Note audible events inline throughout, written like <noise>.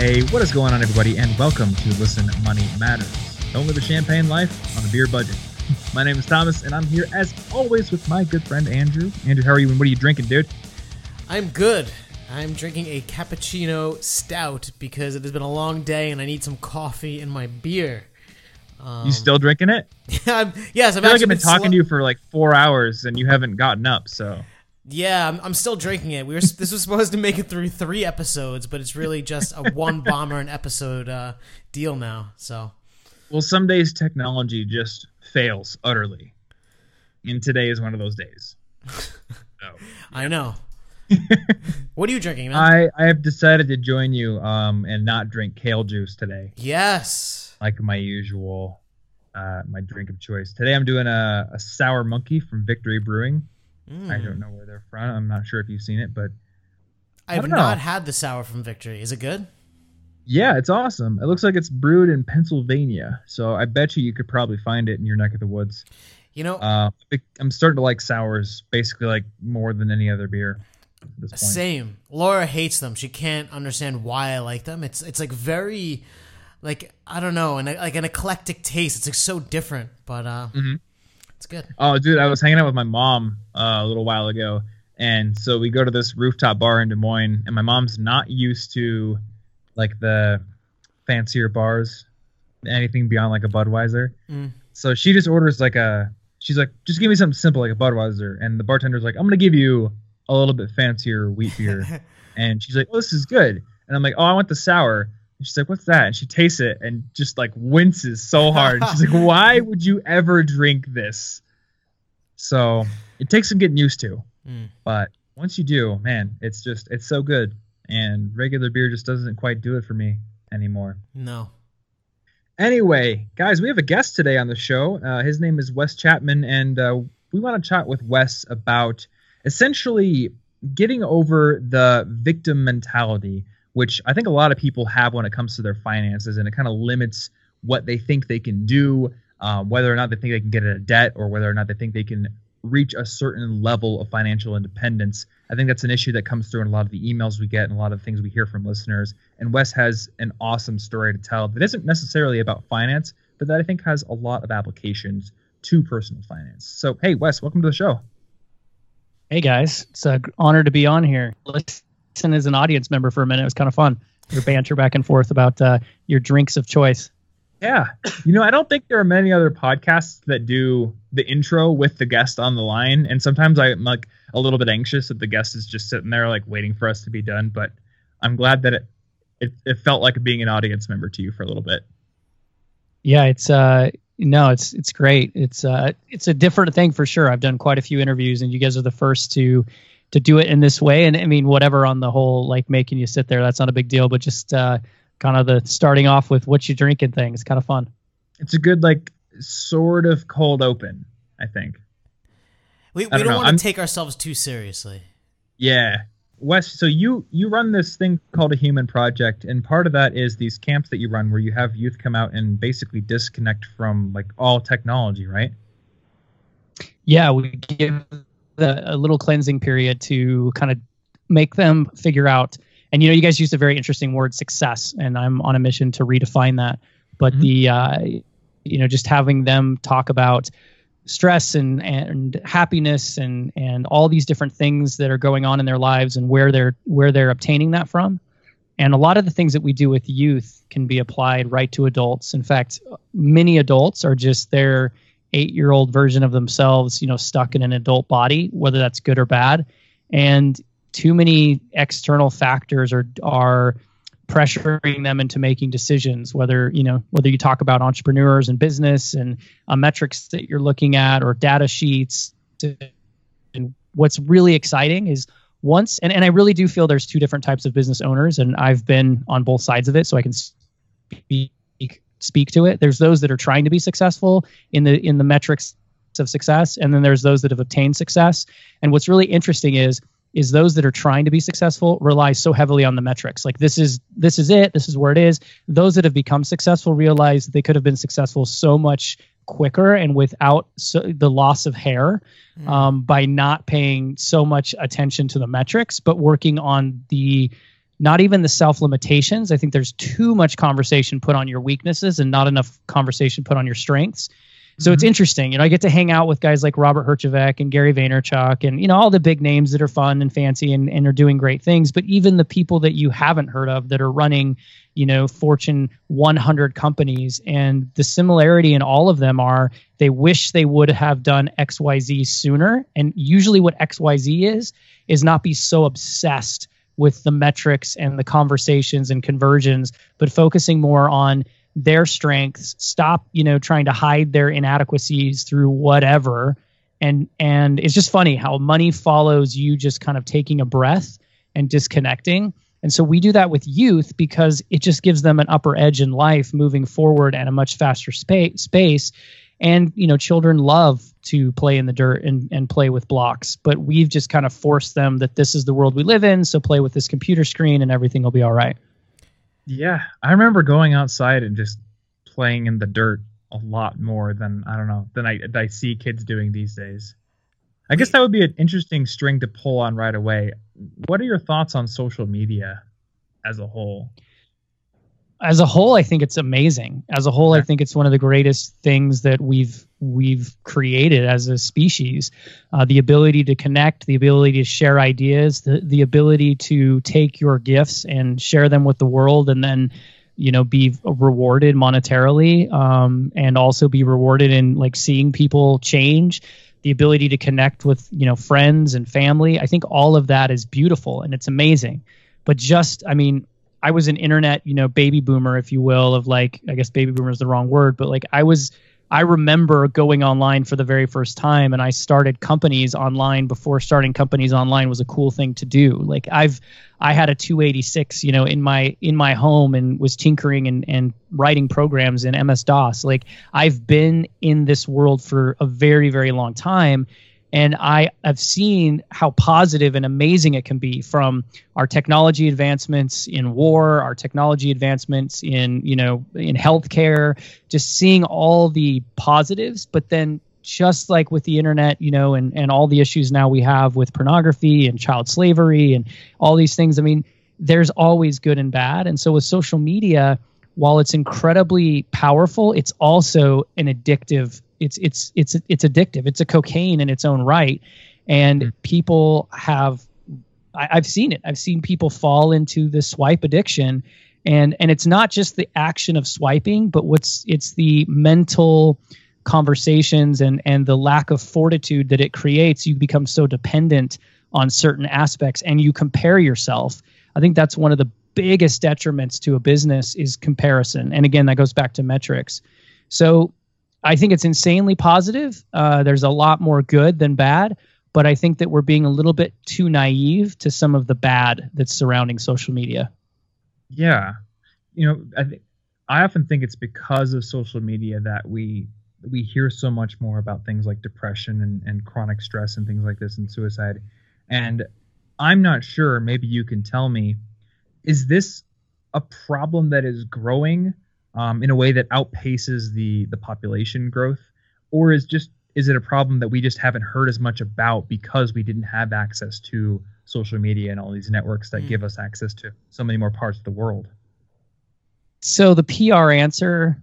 Hey, what is going on, everybody, and welcome to Listen Money Matters. Don't live a champagne life on a beer budget. <laughs> My name is Thomas, and I'm here as always with my good friend Andrew. Andrew, how are you? And what are you drinking, dude? I'm good. I'm drinking a cappuccino stout because it has been a long day and I need some coffee in my beer. you still drinking it? <laughs> I'm, yes, I've I feel like I've been talking slow- to you for like four hours, and you haven't gotten up. So Yeah, I'm, I'm still drinking it. We were this was supposed to make it through three episodes, but it's really just a one <laughs> bomber an episode uh, deal now. So Well, some days technology just fails utterly. And today is one of those days. <laughs> So, I know. what are you drinking, man? I, I have decided to join you um, and not drink kale juice today, yes. like my usual uh, my drink of choice. Today I'm doing a, a sour monkey from Victory Brewing. I Mm. don't know where they're from. I'm not sure if you've seen it, but I have know. had the sour from Victory. Is it good? yeah, it's awesome. It looks like it's brewed in Pennsylvania, so I bet you you could probably find it in your neck of the woods. You know, Uh, I'm starting to like sours, basically like more than any other beer. At this point. Same. Laura hates them. She can't understand why I like them. It's it's like very, like I don't know, and like an eclectic taste. It's like so different, but uh, Mhm. It's good. Oh, dude, I was hanging out with my mom uh, a little while ago, and so we go to this rooftop bar in Des Moines, and my mom's not used to like the fancier bars, anything beyond like a Budweiser. Mm. So she just orders like a. She's like, just give me something simple like a Budweiser, and the bartender's like, I'm gonna give you a little bit fancier wheat beer, <laughs> and she's like, oh, this is good, and I'm like, oh, I want the sour. And she's like, "What's that?" And she tastes it and just like winces so hard. She's like, <laughs> "Why would you ever drink this?" So it takes some getting used to, Mm. but once you do, man, it's just it's so good. And regular beer just doesn't quite do it for me anymore. No. Anyway, guys, we have a guest today on the show. Uh, his name is Wes Chapman, and uh, we want to chat with Wes about essentially getting over the victim mentality, which I think a lot of people have when it comes to their finances, and it kind of limits what they think they can do, uh, whether or not they think they can get out of debt, or whether or not they think they can reach a certain level of financial independence. I think that's an issue that comes through in a lot of the emails we get and a lot of things we hear from listeners. And Wes has an awesome story to tell that isn't necessarily about finance, but that I think has a lot of applications to personal finance. So, hey, Wes, welcome to the show. Hey guys, it's an honor to be on here. Listen as an audience member for a minute. It was kind of fun. Your banter back and forth about uh, your drinks of choice. Yeah. You know, I don't think there are many other podcasts that do the intro with the guest on the line. And sometimes I'm like a little bit anxious that the guest is just sitting there like waiting for us to be done. But I'm glad that it it, it felt like being an audience member to you for a little bit. Yeah, it's uh, no, it's it's great. It's uh, it's a different thing for sure. I've done quite a few interviews, and you guys are the first to to do it in this way. And I mean, whatever on the whole, like making you sit there, that's not a big deal. But just uh, kind of the starting off with what you drinking thing. It's kind of fun. It's a good like sort of cold open, I think. We, we don't don't, want to take ourselves too seriously. Yeah. Wes, so you you run this thing called a human project, and part of that is these camps that you run where you have youth come out and basically disconnect from like all technology, right? Yeah, we give the, a little cleansing period to kind of make them figure out. And you know, you guys used a very interesting word, success, and I'm on a mission to redefine that. But Mhm. the uh, you know, just having them talk about stress and and happiness and and all these different things that are going on in their lives and where they're where they're obtaining that from. And a lot of the things that we do with youth can be applied right to adults. In fact, many adults are just their eight year old version of themselves, you know, stuck in an adult body, whether that's good or bad. And too many external factors are are pressuring them into making decisions whether you know whether you talk about entrepreneurs and business and uh, metrics that you're looking at or data sheets and what's really exciting is once and, and i really do feel there's two different types of business owners and i've been on both sides of it so i can speak speak to it. There's those that are trying to be successful in the in the metrics of success and then there's those that have obtained success. And what's really interesting is is those that are trying to be successful rely so heavily on the metrics. Like this is this is it this is where it is. Those that have become successful realize they could have been successful so much quicker and without so, the loss of hair um, by not paying so much attention to the metrics but working on the not even the self limitations. I think there's too much conversation put on your weaknesses and not enough conversation put on your strengths. So mm-hmm. it's interesting. You know, I get to hang out with guys like Robert Herjavec and Gary Vaynerchuk and, you know, all the big names that are fun and fancy and, and are doing great things. But even the people that you haven't heard of that are running, you know, Fortune 100 companies. And the similarity in all of them are they wish they would have done XYZ sooner. And usually what XYZ is, is not be so obsessed with the metrics and the conversations and conversions, but focusing more on their strengths, stop, you know, trying to hide their inadequacies through whatever. And and it's just funny how money follows you just kind of taking a breath and disconnecting. And so we do that with youth because it just gives them an upper edge in life moving forward at a much faster space space. And you know, children love to play in the dirt and, and play with blocks, but we've just kind of forced them that this is the world we live in, so play with this computer screen and everything will be all right. Yeah, I remember going outside and just playing in the dirt a lot more than I don't know than I I see kids doing these days. I guess that would be an interesting string to pull on right away. What are your thoughts on social media as a whole? As a whole, I think it's amazing. As a whole, I think it's one of the greatest things that we've we've created as a species. Uh, the ability to connect, the ability to share ideas, the the ability to take your gifts and share them with the world, and then you know be rewarded monetarily, um, and also be rewarded in like seeing people change. The ability to connect with you know friends and family. I think all of that is beautiful and it's amazing. But just, I mean, I was an internet, you know, baby boomer, if you will, of like, I guess baby boomer is the wrong word, but like I was, I remember going online for the very first time and I started companies online before starting companies online was a cool thing to do. Like I've, I had a 286, you know, in my, in my home and was tinkering and, and writing programs in MS DOS. Like I've been in this world for a very, very long time and I have seen how positive and amazing it can be from our technology advancements in war, our technology advancements in, you know, in healthcare, just seeing all the positives, but then just like with the internet, you know, and, and all the issues now we have with pornography and child slavery and all these things, I mean, there's always good and bad. And so with social media, while it's incredibly powerful, it's also an addictive it's it's it's it's addictive. It's a cocaine in its own right, and mm-hmm. people have. I, I've seen it. I've seen people fall into the swipe addiction, and and it's not just the action of swiping, but what's it's the mental conversations and and the lack of fortitude that it creates. You become so dependent on certain aspects, and you compare yourself. I think that's one of the biggest detriments to a business is comparison. And again, that goes back to metrics. So I think it's insanely positive. Uh, there's a lot more good than bad, but I think that we're being a little bit too naive to some of the bad that's surrounding social media. Yeah, you know, I think I often think it's because of social media that we we hear so much more about things like depression and, and chronic stress and things like this and suicide. And I'm not sure. Maybe you can tell me. Is this a problem that is growing? Um, in a way that outpaces the the population growth, or is just is it a problem that we just haven't heard as much about because we didn't have access to social media and all these networks that mm. give us access to so many more parts of the world? So the PR answer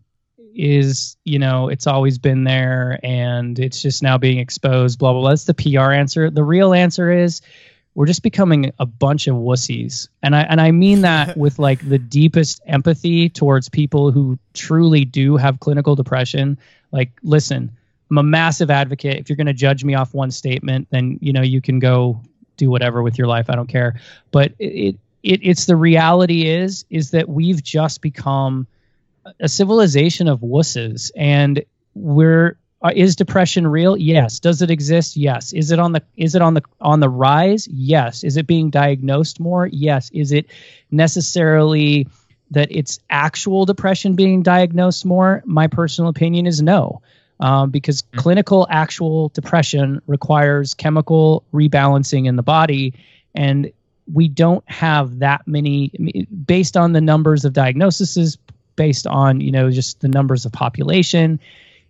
is, you know, it's always been there and it's just now being exposed, blah, blah, blah. That's the PR answer. The real answer is we're just becoming a bunch of wussies. And i and i mean that <laughs> with like the deepest empathy towards people who truly do have clinical depression. Like listen i'm a massive advocate. If you're going to judge me off one statement then you know you can go do whatever with your life. I don't care. But it, it it's the reality is is that we've just become a civilization of wusses. And we're uh, is depression real? Yes. Does it exist? Yes. Is it on the is it on the on the rise? Yes. Is it being diagnosed more? Yes. Is it necessarily that it's actual depression being diagnosed more? My personal opinion is no. Um, because mm-hmm. clinical actual depression requires chemical rebalancing in the body and we don't have that many based on the numbers of diagnoses based on you know just the numbers of population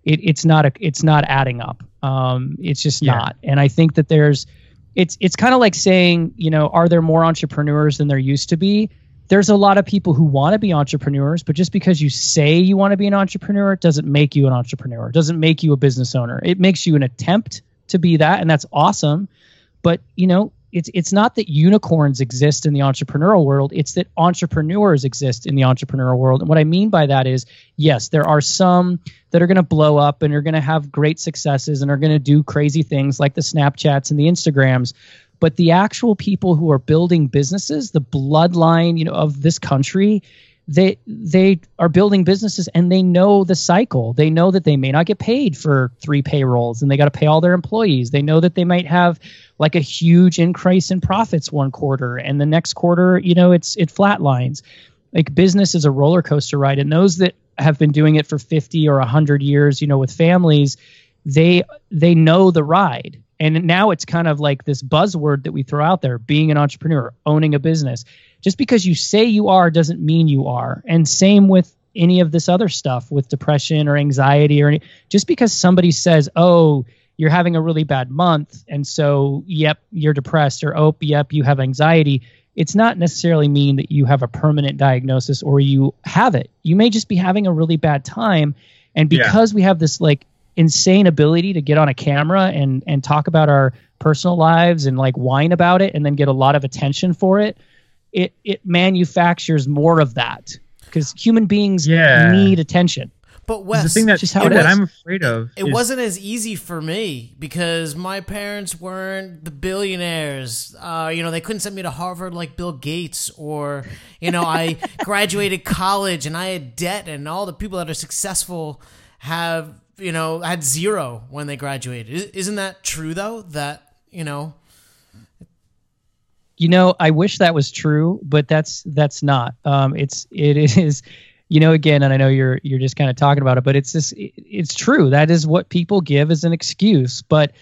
it, it's not a, it's not adding up. Um, it's just yeah. not. And I think that there's it's it's kind of like saying, you know, are there more entrepreneurs than there used to be? There's a lot of people who want to be entrepreneurs, but just because you say you want to be an entrepreneur doesn't make you an entrepreneur. Doesn't make you a business owner. It makes you an attempt to be that, and that's awesome. But you know, it's it's not that unicorns exist in the entrepreneurial world it's that entrepreneurs exist in the entrepreneurial world. And what i mean by that is yes there are some that are going to blow up and are going to have great successes and are going to do crazy things like the snapchats and the instagrams but the actual people who are building businesses the bloodline you know of this country they they are building businesses and they know the cycle. They know that they may not get paid for three payrolls and they got to pay all their employees. They know that they might have like a huge increase in profits one quarter and the next quarter, you know, it's it flatlines. Like business is a roller coaster ride and those that have been doing it for 50 or 100 years, you know, with families, they they know the ride. And now it's kind of like this buzzword that we throw out there, being an entrepreneur, owning a business just because you say you are doesn't mean you are. And same with any of this other stuff with depression or anxiety or any, just because somebody says, "Oh, you're having a really bad month," and so, yep, you're depressed, or "Oh, yep, you have anxiety." It's not necessarily mean that you have a permanent diagnosis or you have it. You may just be having a really bad time, and because yeah. we have this like insane ability to get on a camera and and talk about our personal lives and like whine about it and then get a lot of attention for it it it manufactures more of that because human beings yeah. need attention. But Wes, the thing that, just how that I'm afraid of. It is, wasn't as easy for me because my parents weren't the billionaires. Uh, you know, they couldn't send me to Harvard like Bill Gates, or you know, I <laughs> graduated college and I had debt, and all the people that are successful have you know had zero when they graduated. Isn't that true though? That you know you know, I wish that was true, but that's that's not. Um, it's it is, you know, again, and I know you're you're just kind of talking about it, but it's just it's true. That is what people give as an excuse. But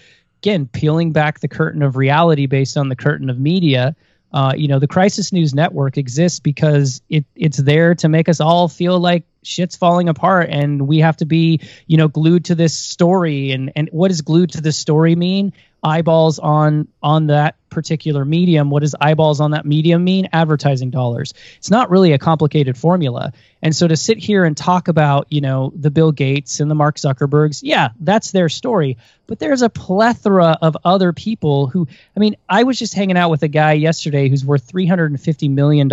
again, peeling back the curtain of reality based on the curtain of media, uh, you know, the Crisis News Network exists because it it's there to make us all feel like shit's falling apart and we have to be, you know, glued to this story. And and what does glued to this story mean? Eyeballs on on that particular medium. What does eyeballs on that medium mean? Advertising dollars. It's not really a complicated formula. And so to sit here and talk about, you know, the Bill Gates and the Mark Zuckerbergs, yeah, that's their story. But there's a plethora of other people who, I mean, I was just hanging out with a guy yesterday who's worth $350 million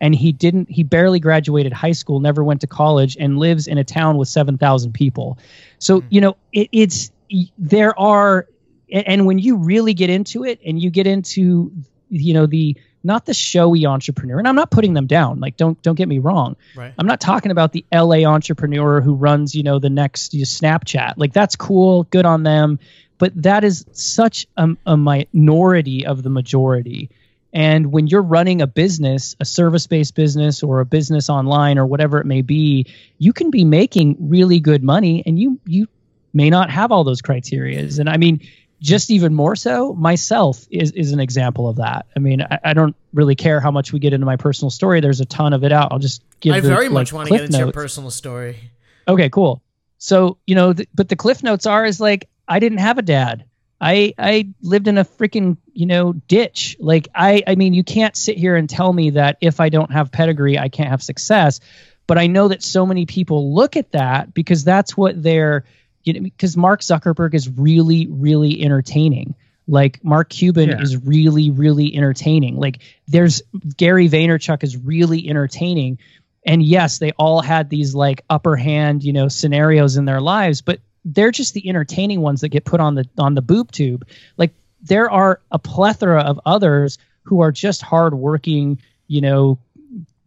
and he didn't, he barely graduated high school, never went to college, and lives in a town with 7,000 people. So, hmm. you know, it, it's, there are and when you really get into it and you get into you know the not the showy entrepreneur and i'm not putting them down like don't don't get me wrong right. i'm not talking about the la entrepreneur who runs you know the next you know, snapchat like that's cool good on them but that is such a, a minority of the majority and when you're running a business, a service based business or a business online or whatever it may be, you can be making really good money and you you may not have all those criterias. And I mean, just even more so myself is, is an example of that. I mean I, I, don't really care how much we get into my personal story. There's a ton of it out. I'll just give i the, very like, much want to get into notes. your personal story. Okay cool. So you know th- but the cliff notes are is like i didn't have a dad. I i lived in a freaking you know ditch. Like i i mean you can't sit here and tell me that if i don't have pedigree i can't have success. But i know that so many people look at that because that's what they're you know, because Mark Zuckerberg is really, really entertaining. Like Mark Cuban yeah. is really, really entertaining. Like there's Gary Vaynerchuk is really entertaining. And yes, they all had these like upper hand, you know, scenarios in their lives, but they're just the entertaining ones that get put on the on the boob tube. Like there are a plethora of others who are just hardworking, you know,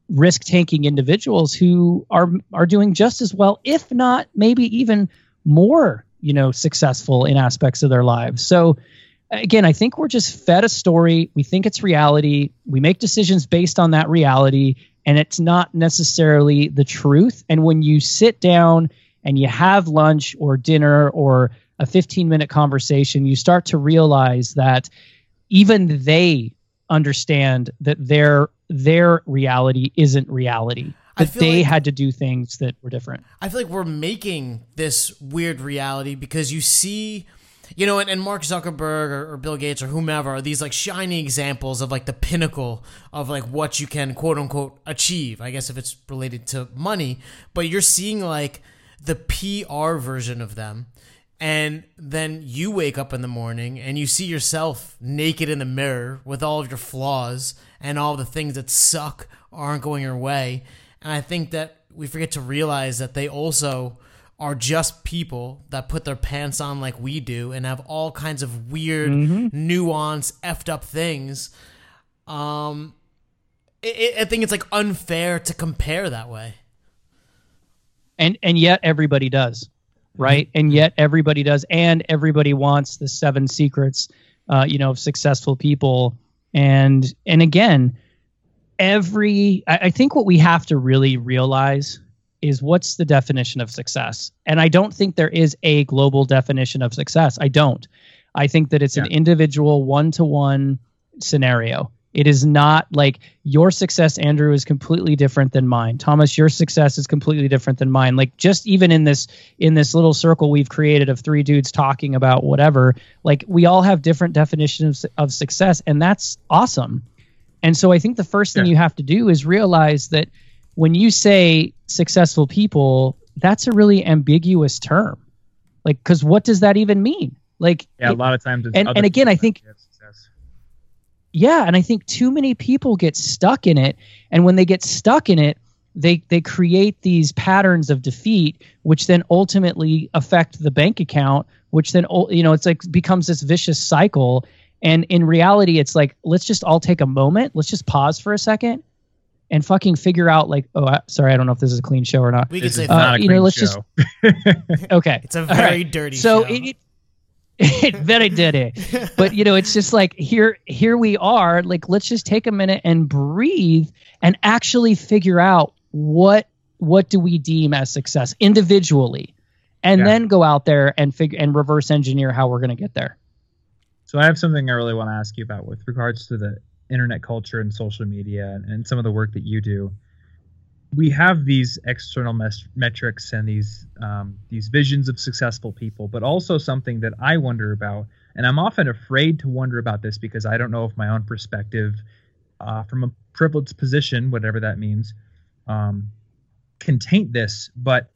risk taking individuals who are are doing just as well, if not maybe even more, you know, successful in aspects of their lives. So again, I think we're just fed a story. We think it's reality. We make decisions based on that reality, and it's not necessarily the truth. And when you sit down and you have lunch or dinner or a 15 minute conversation, you start to realize that even they understand that their their reality isn't reality that they like, had to do things that were different. I feel like we're making this weird reality because you see you know, and, and Mark Zuckerberg or, or, Bill Gates or whomever are these like shiny examples of like the pinnacle of like what you can quote unquote achieve. I guess if it's related to money, but you're seeing like the PR version of them. And then you wake up in the morning and you see yourself naked in the mirror with all of your flaws and all the things that suck aren't going your way. And I think that we forget to realize that they also are just people that put their pants on like we do and have all kinds of weird, mm-hmm. nuance, effed up things. Um, it, it, I think it's like unfair to compare that way. And and yet everybody does, right? Mm-hmm. And yet everybody does, and everybody wants the seven secrets, uh, you know, of successful people. And and again, every I, I think what we have to really realize is what's the definition of success? And I don't think there is a global definition of success. I don't. I think that it's yeah. an individual one to one scenario. It is not like your success, Andrew, is completely different than mine. Thomas, your success is completely different than mine. Like just even in this in this little circle we've created of three dudes talking about whatever, like we all have different definitions of success, and that's awesome. And so I think the first thing yeah. you have to do is realize that when you say successful people, that's a really ambiguous term. Like, because what does that even mean? Like, yeah, it, a lot of times, and, and again, I think, yeah, and I think too many people get stuck in it, and when they get stuck in it, they they create these patterns of defeat, which then ultimately affect the bank account, which then you know it's like becomes this vicious cycle. And in reality, it's like let's just all take a moment, let's just pause for a second, and fucking figure out like oh I, sorry I don't know if this is a clean show or not. We can say uh, you know let's show. just <laughs> okay. It's a very right. dirty so show. It, it, <laughs> very dirty. but you know it's just like here here we are like let's just take a minute and breathe and actually figure out what what do we deem as success individually and yeah. then go out there and figure and reverse engineer how we're going to get there. So I have something I really want to ask you about with regards to the internet culture and social media and, some of the work that you do we have these external mes- metrics and these um, these visions of successful people, but also something that I wonder about, and I'm often afraid to wonder about this because I don't know if my own perspective, uh, from a privileged position, whatever that means, um, can taint this. But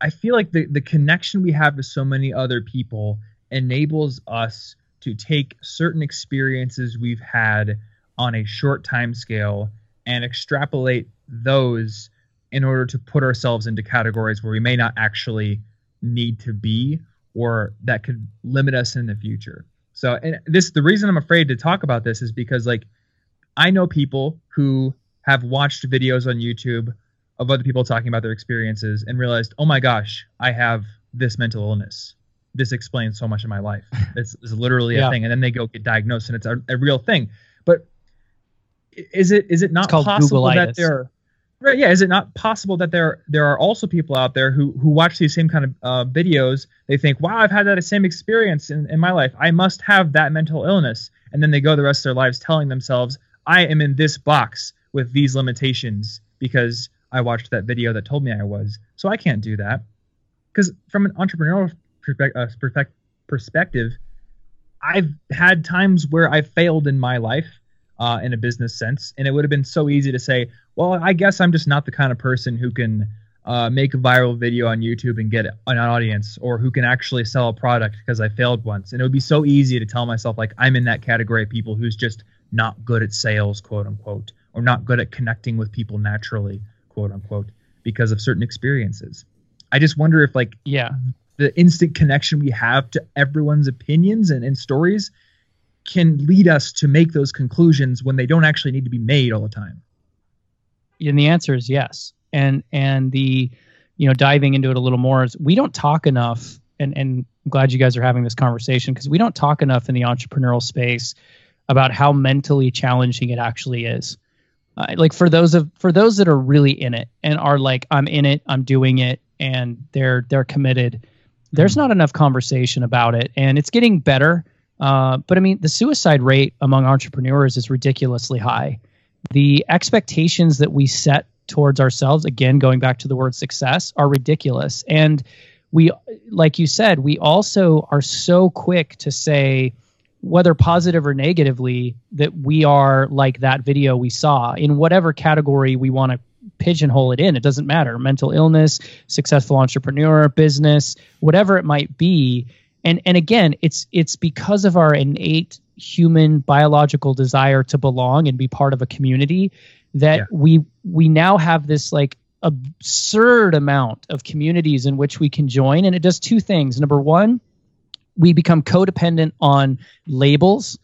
I feel like the the connection we have to so many other people enables us to take certain experiences we've had on a short time scale and extrapolate those in order to put ourselves into categories where we may not actually need to be or that could limit us in the future. So and this the reason I'm afraid to talk about this is because like I know people who have watched videos on YouTube of other people talking about their experiences and realized, "Oh my gosh, I have this mental illness." This explains so much of my life. <laughs> It's, it's literally yeah. a thing, and then they go get diagnosed, and it's a, a real thing. But is it is it not possible that there? Right, yeah. Is it not possible that there there are also people out there who who watch these same kind of uh, videos? They think, "Wow, I've had that same experience in, in my life. I must have that mental illness." And then they go the rest of their lives telling themselves, "I am in this box with these limitations because I watched that video that told me I was." So I can't do that. Because from an entrepreneurial perspective, I've had times where I failed in my life uh, in a business sense, and it would have been so easy to say, well, I guess I'm just not the kind of person who can uh, make a viral video on YouTube and get an audience, or who can actually sell a product because I failed once. And it would be so easy to tell myself like I'm in that category of people who's just not good at sales, quote unquote, or not good at connecting with people naturally, quote unquote, because of certain experiences. I just wonder if like yeah the instant connection we have to everyone's opinions and, and stories can lead us to make those conclusions when they don't actually need to be made all the time. And the answer is yes. And and the you know diving into it a little more is we don't talk enough and and i'm glad you guys are having this conversation because we don't talk enough in the entrepreneurial space about how mentally challenging it actually is. Uh, like for those of for those that are really in it and are like i'm in it i'm doing it and they're they're committed there's not enough conversation about it, and it's getting better. Uh, but I mean, the suicide rate among entrepreneurs is ridiculously high. The expectations that we set towards ourselves, again, going back to the word success, are ridiculous. And we like you said we also are so quick to say whether positive or negatively that we are like that video we saw in whatever category we want to pigeonhole it in. It doesn't matter. Mental illness successful entrepreneur business whatever it might be. And and again it's it's because of our innate human biological desire to belong and be part of a community that Yeah. we we now have this like absurd amount of communities in which we can join. And it does two things. Number one we become codependent on labels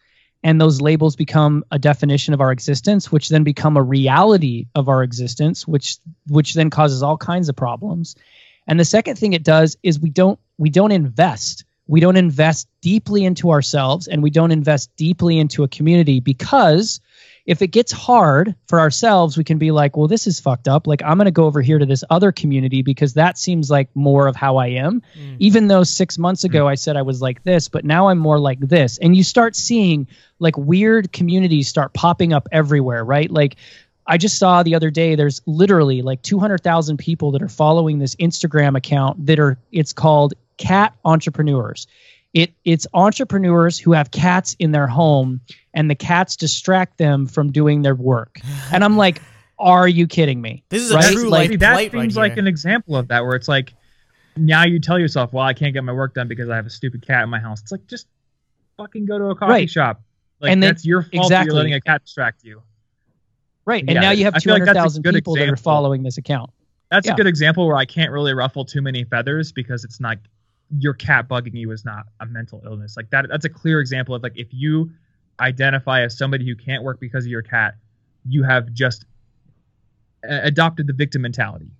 and those labels become a definition of our existence which then become a reality of our existence which which then causes all kinds of problems. And the second thing it does is we don't we don't invest. We don't invest deeply into ourselves and we don't invest deeply into a community because if it gets hard for ourselves, we can be like, well, this is fucked up. Like, I'm going to go over here to this other community because that seems like more of how I am. Mm. Even though six months ago I said I was like this, but now I'm more like this. And you start seeing like weird communities start popping up everywhere, right? Like, I just saw the other day there's literally like 200,000 people that are following this Instagram account that are it's called cat entrepreneurs. It it's entrepreneurs who have cats in their home and the cats distract them from doing their work. And I'm like, are you kidding me? This is a Right? true Like, like See, that seems right like an example of that, where it's like now you tell yourself, "Well, I can't get my work done because I have a stupid cat in my house." It's like just fucking go to a coffee Right. shop. Like And then- that's your fault. that exactly. You're letting a cat distract you. Right. And Yeah, now you have I feel like that's a 200,000 people that are following this account. That's Yeah. a good example where I can't really ruffle too many feathers because it's not your cat bugging you is not a mental illness. Like that that's a clear example of like if you identify as somebody who can't work because of your cat, you have just adopted the victim mentality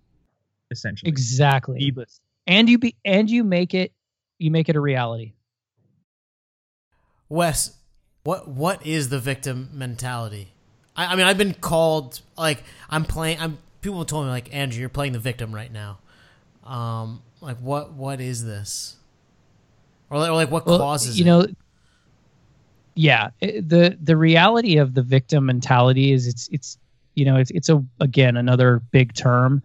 essentially. Exactly. Needless. And you be and you make it you make it a reality. Wes, what what is the victim mentality? I, I mean, I've been called like I'm playing. I'm people have told me like Andrew, you're playing the victim right now. Um, like what what is this? Or like, or like what Well, causes you it? know yeah it- the the reality of the victim mentality is it's it's you know it's it's a again another big term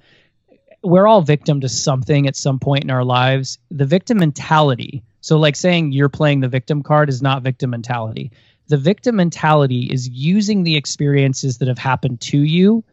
we're all victim to something at some point in our lives the victim mentality so like saying you're playing the victim card is not victim mentality the victim mentality is using the experiences that have happened to you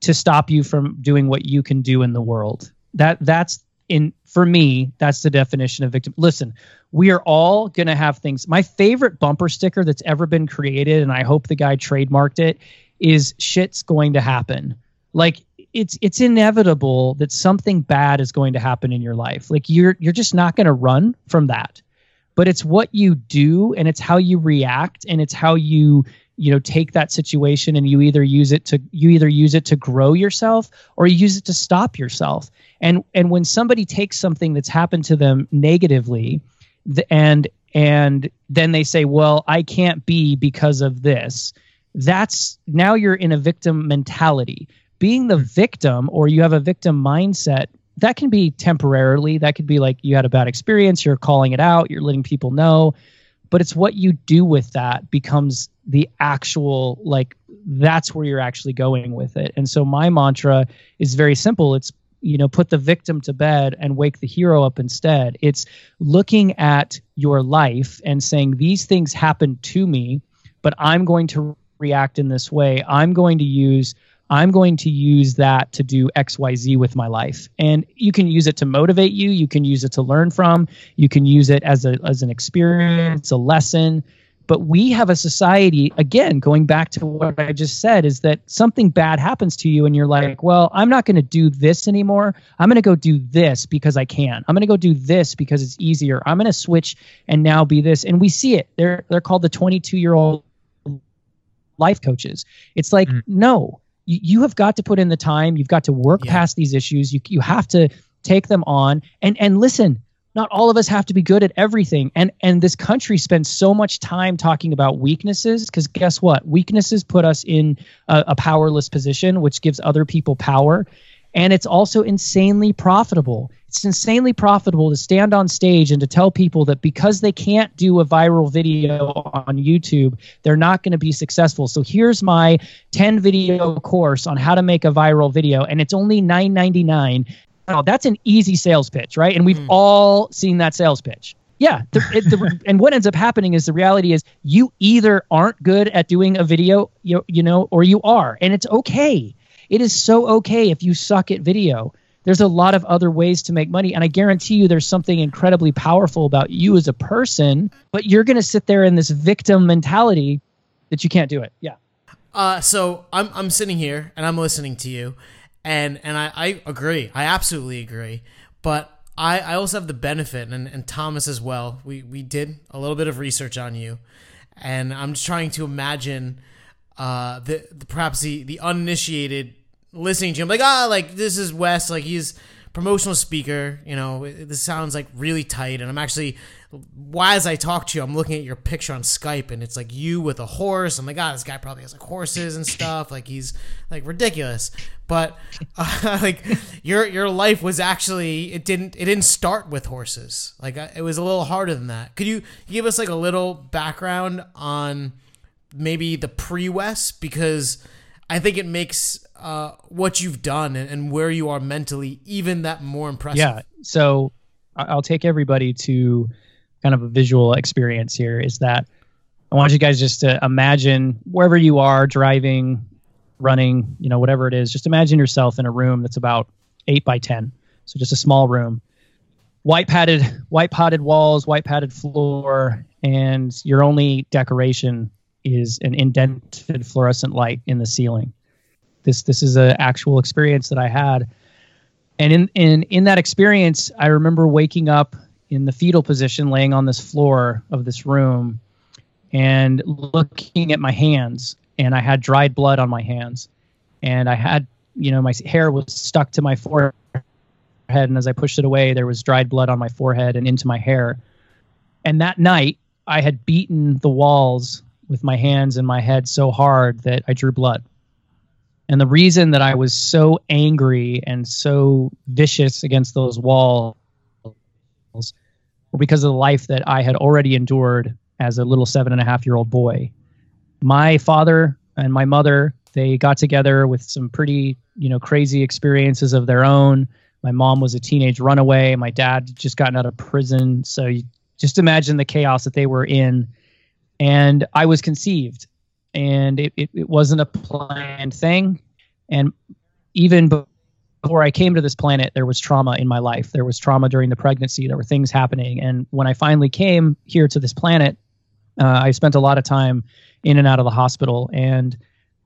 to stop you from doing what you can do in the world that that's in for me that's the definition of victim. Listen we are all going to have things. My favorite bumper sticker that's ever been created and i hope the guy trademarked it is shit's going to happen. Like it's it's inevitable that something bad is going to happen in your life. Like you're you're just not going to run from that. But it's what you do and it's how you react and it's how you you know take that situation and you either use it to you either use it to grow yourself or you use it to stop yourself. And and when somebody takes something that's happened to them negatively th- and and then they say well i can't be because of this that's now you're in a victim mentality. Being the victim or you have a victim mindset that can be temporarily that could be like you had a bad experience you're calling it out you're letting people know but it's what you do with that becomes the actual like that's where you're actually going with it. And so my mantra is very simple. It's you know put the victim to bed and wake the hero up instead. It's looking at your life and saying these things happened to me but i'm going to react in this way. I'm going to use i'm going to use that to do xyz with my life. And you can use it to motivate you. You can use it to learn from. You can use it as a as an experience a lesson. But we have a society again going back to what i just said is that something bad happens to you and you're like well i'm not going to do this anymore. I'm going to go do this because i can. I'm going to go do this because it's easier. I'm going to switch and now be this. And we see it. They're they're called the 22 year old life coaches. It's like Mhm. no you, you have got to put in the time. You've got to work Yeah. past these issues. You, you have to take them on. And and listen not all of us have to be good at everything. And and this country spends so much time talking about weaknesses because guess what? Weaknesses put us in a, a powerless position which gives other people power. And it's also insanely profitable it's insanely profitable to stand on stage and to tell people that because they can't do a viral video on YouTube, they're not going to be successful. So here's my 10 video course on how to make a viral video and it's only 9.99 no, that's an easy sales pitch, right? And we've Mm. all seen that sales pitch. Yeah, the, the, <laughs> and what ends up happening is the reality is you either aren't good at doing a video, you, you know, or you are, and it's okay. It is so okay if you suck at video. There's a lot of other ways to make money, and I guarantee you, there's something incredibly powerful about you as a person. But you're going to sit there in this victim mentality that you can't do it. Yeah. Uh, so I'm I'm sitting here and I'm listening to you, and and I, I agree. I absolutely agree. But I, I also have the benefit, and, and Thomas as well. We we did a little bit of research on you, and I'm just trying to imagine uh, the, the perhaps the, the uninitiated listening to him like ah like this is Wes like he's promotional speaker you know this sounds like really tight and I'm actually why as I talk to you I'm looking at your picture on Skype and it's like you with a horse. I'm like ah this guy probably has like horses and stuff like he's like ridiculous. But <laughs> uh, like your your life was actually it didn't it didn't start with horses. Like uh, it was a little harder than that. Could you give us like a little background on maybe the pre-Wes because I think it makes uh, what you've done and, and where you are mentally even that more impressive. Yeah. So I'll take everybody to kind of a visual experience here is that I want you guys just to imagine wherever you are driving, running, you know, whatever it is, just imagine yourself in a room that's about eight by 10. So just a small room, white padded, white padded walls, white padded floor, and your only decoration is an indented fluorescent light in the ceiling. This, this is an actual experience that I had. And in in in that experience i remember waking up in the fetal position laying on this floor of this room and looking at my hands. And i had dried blood on my hands. And i had you know my hair was stuck to my forehead. And as i pushed it away there was dried blood on my forehead and into my hair. And that night i had beaten the walls with my hands and my head so hard that i drew blood and the reason that I was so angry and so vicious against those walls were because of the life that I had already endured as a little seven and a half year old boy. My father and my mother, they got together with some pretty, you know, crazy experiences of their own. My mom was a teenage runaway. My dad just gotten out of prison. So you just imagine the chaos that they were in. And I was conceived and it, it, it wasn't a planned thing. And even before I came to this planet, there was trauma in my life. There was trauma during the pregnancy. There were things happening. And when I finally came here to this planet, uh, I spent a lot of time in and out of the hospital. And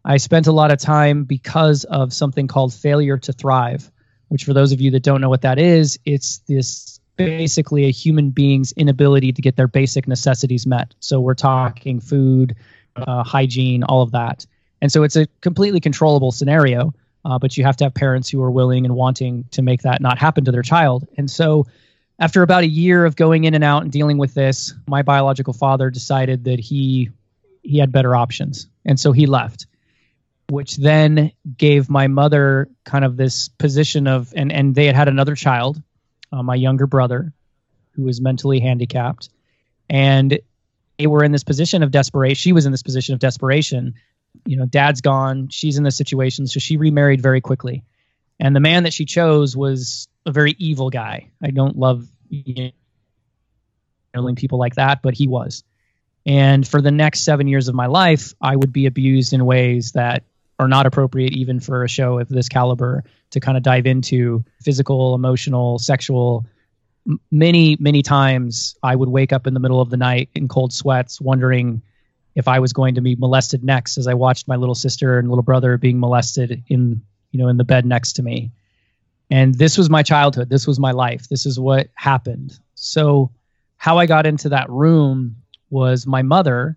I spent a lot of time because of something called failure to thrive, which, for those of you that don't know what that is, it's this basically a human being's inability to get their basic necessities met. So we're talking food, uh, hygiene, all of that. And so it's a completely controllable scenario, uh, but you have to have parents who are willing and wanting to make that not happen to their child. And so after about a year of going in and out and dealing with this, my biological father decided that he he had better options. And so he left, which then gave my mother kind of this position of and and they had had another child, uh, my younger brother, who was mentally handicapped. And they were in this position of desperation. She was in this position of desperation. You know, dad's gone. She's in this situation. So she remarried very quickly. And the man that she chose was a very evil guy. I don't love you know, people like that, but he was. And for the next seven years of my life, I would be abused in ways that are not appropriate even for a show of this caliber to kind of dive into physical, emotional, sexual. Many, many times I would wake up in the middle of the night in cold sweats, wondering if I was going to be molested next as I watched my little sister and little brother being molested in, you know, in the bed next to me. And this was my childhood. This was my life. This is what happened. So, how I got into that room was my mother.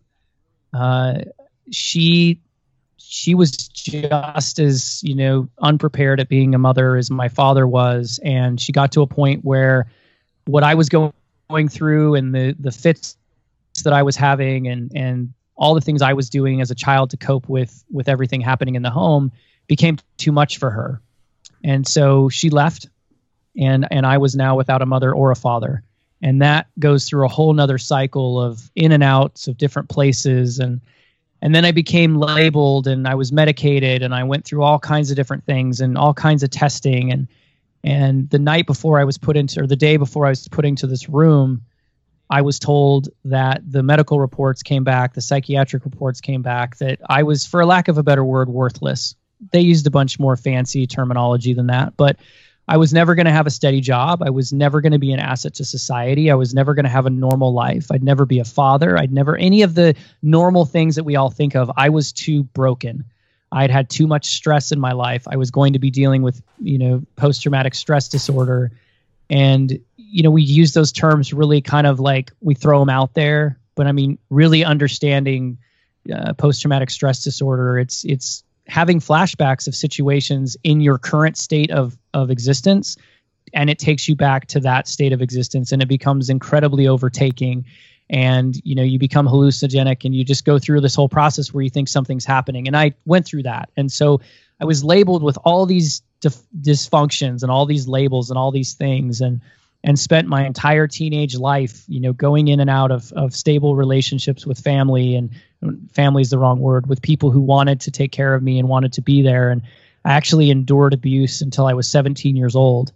Uh, she she was just as you know unprepared at being a mother as my father was, and she got to a point where what I was going through and the the fits that I was having and and all the things I was doing as a child to cope with with everything happening in the home became too much for her. And so she left and and I was now without a mother or a father. And that goes through a whole nother cycle of in and outs of different places and and then I became labeled and I was medicated and I went through all kinds of different things and all kinds of testing and And the night before I was put into, or the day before I was put into this room, I was told that the medical reports came back, the psychiatric reports came back, that I was, for lack of a better word, worthless. They used a bunch more fancy terminology than that, but I was never going to have a steady job. I was never going to be an asset to society. I was never going to have a normal life. I'd never be a father. I'd never, any of the normal things that we all think of, I was too broken. I'd had too much stress in my life. I was going to be dealing with, you know, post traumatic stress disorder. And, you know, we use those terms really kind of like we throw them out there. But I mean, really understanding uh, post traumatic stress disorder, it's, it's, having flashbacks of situations in your current state of of existence and it takes you back to that state of existence and it becomes incredibly overtaking. And you know you become hallucinogenic and you just go through this whole process where you think something's happening. And i went through that. And so i was labeled with all these dif- dysfunctions and all these labels and all these things. And and spent my entire teenage life, you know, going in and out of, of stable relationships with family and family is the wrong word with people who wanted to take care of me and wanted to be there. And I actually endured abuse until I was 17 years old.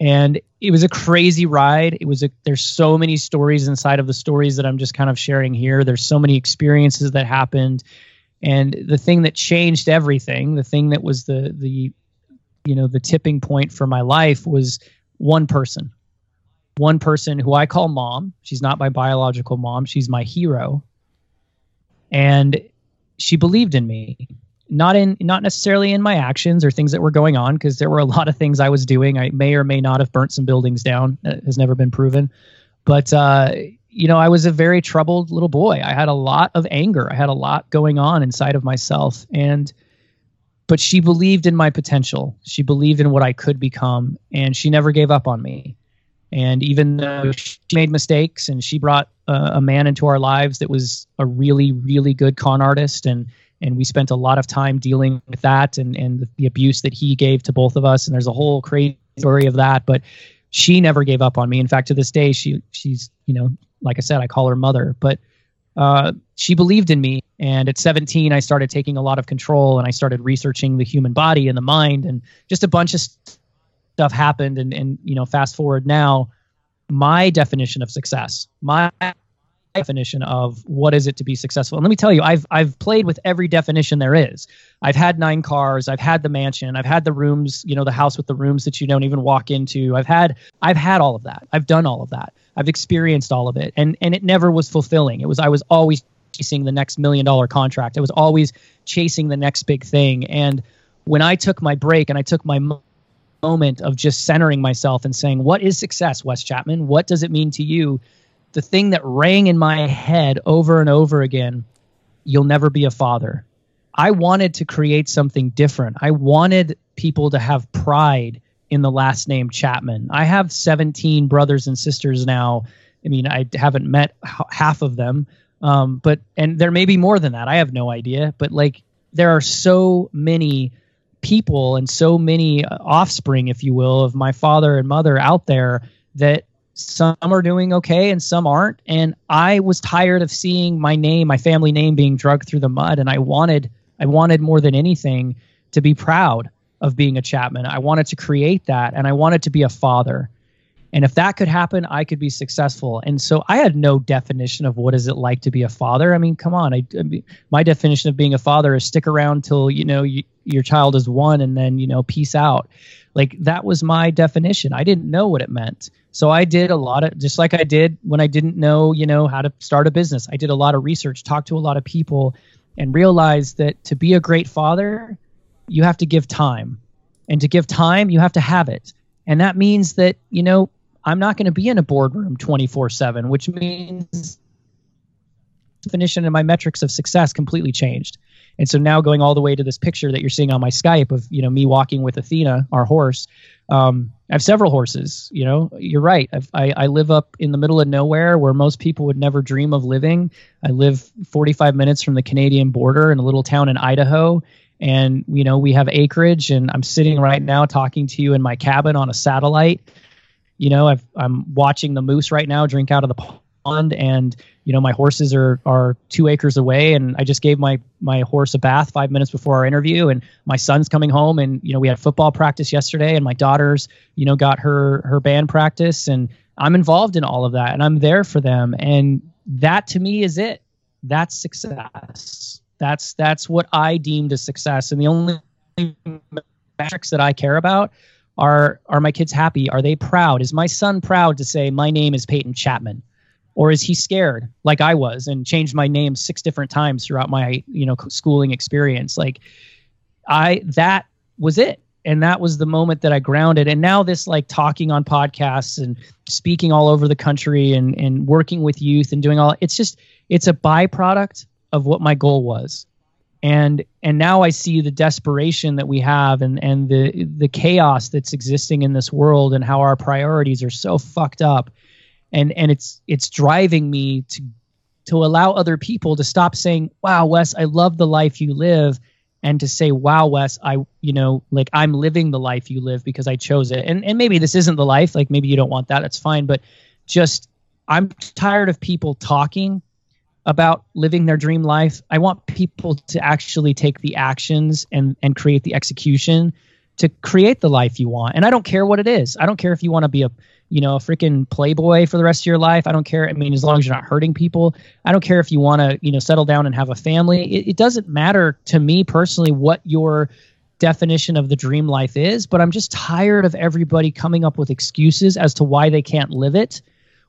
And it was a crazy ride. It was a, there's so many stories inside of the stories that I'm just kind of sharing here. There's so many experiences that happened. And the thing that changed everything, the thing that was the, the, you know, the tipping point for my life was one person one person who I call mom. She's not my biological mom, she's my hero. And she believed in me. Not in not necessarily in my actions or things that were going on because there were a lot of things I was doing. I may or may not have burnt some buildings down. That has never been proven. But uh, you know, I was a very troubled little boy. I had a lot of anger. I had a lot going on inside of myself and but she believed in my potential. She believed in what I could become and she never gave up on me. And even though she made mistakes and she brought uh, a man into our lives that was a really, really good con artist, and and we spent a lot of time dealing with that and and the abuse that he gave to both of us. And there's a whole crazy story of that, but she never gave up on me. In fact, to this day, she she's you know, like I said, I call her mother, but uh, she believed in me. And at 17, I started taking a lot of control and I started researching the human body and the mind and just a bunch of stuff happened and and you know fast forward now my definition of success my definition of what is it to be successful. And let me tell you, I've I've played with every definition there is. I've had nine cars, I've had the mansion, I've had the rooms, you know, the house with the rooms that you don't even walk into. I've had I've had all of that. I've done all of that. I've experienced all of it. And and it never was fulfilling. It was I was always chasing the next million dollar contract. I was always chasing the next big thing. And when I took my break and I took my moment of just centering myself and saying, What is success, Wes Chapman? What does it mean to you? The thing that rang in my head over and over again you'll never be a father. I wanted to create something different. I wanted people to have pride in the last name Chapman. I have 17 brothers and sisters now. I mean, I haven't met half of them, um, but and there may be more than that. I have no idea. But like, there are so many people and so many uh, offspring, if you will, of my father and mother out there that some are doing okay and some aren't. And I was tired of seeing my name, my family name being dragged through the mud. And I wanted, I wanted more than anything to be proud of being a Chapman. I wanted to create that and I wanted to be a father. And if that could happen, I could be successful. And so I had no definition of what is it like to be a father. I mean, come on. I, I mean, my definition of being a father is stick around till you know you, your child is one, and then you know peace out. Like that was my definition. I didn't know what it meant. So I did a lot of just like I did when I didn't know, you know, how to start a business. I did a lot of research, talked to a lot of people, and realized that to be a great father, you have to give time. And to give time, you have to have it. And that means that, you know, I'm not going to be in a boardroom 24 7, which means definition and my metrics of success completely changed. And so now going all the way to this picture that you're seeing on my Skype of, you know, me walking with Athena, our horse. Um, I have several horses, you know, you're right. I, I live up in the middle of nowhere where most people would never dream of living. I live 45 minutes from the Canadian border in a little town in Idaho. And, you know, we have acreage and I'm sitting right now talking to you in my cabin on a satellite you know, i am watching the moose right now drink out of the pond and you know my horses are are two acres away and i just gave my my horse a bath five minutes before our interview and my son's coming home and you know we had football practice yesterday and my daughter's you know got her her band practice and i'm involved in all of that and i'm there for them and that to me is it. That's success. That's that's what i deemed a success and the only metrics that i care about are are my kids happy? Are they proud? Is my son proud to say my name is peyton chapman or is he scared like i was and changed my name six different times throughout my you know schooling experience? Like i that was it. And that was the moment that i grounded. And now this like talking on podcasts and speaking all over the country and and working with youth and doing all it's just it's a byproduct of what my goal was and and now i see the desperation that we have and and the the chaos that's existing in this world and how our priorities are so fucked up. And and it's it's driving me to to allow other people to stop saying wow wes i love the life you live and to say wow wes i you know like i'm living the life you live because i chose it. And and maybe this isn't the life like maybe you don't want that that's fine but just i'm tired of people talking about living their dream life i want people to actually take the actions and and create the execution to create the life you want and i don't care what it is i don't care if you want to be a you know, a freaking playboy for the rest of your life. I don't care. I mean, as long as you're not hurting people, I don't care if you want to, you know, settle down and have a family. It, it doesn't matter to me personally what your definition of the dream life is, but I'm just tired of everybody coming up with excuses as to why they can't live it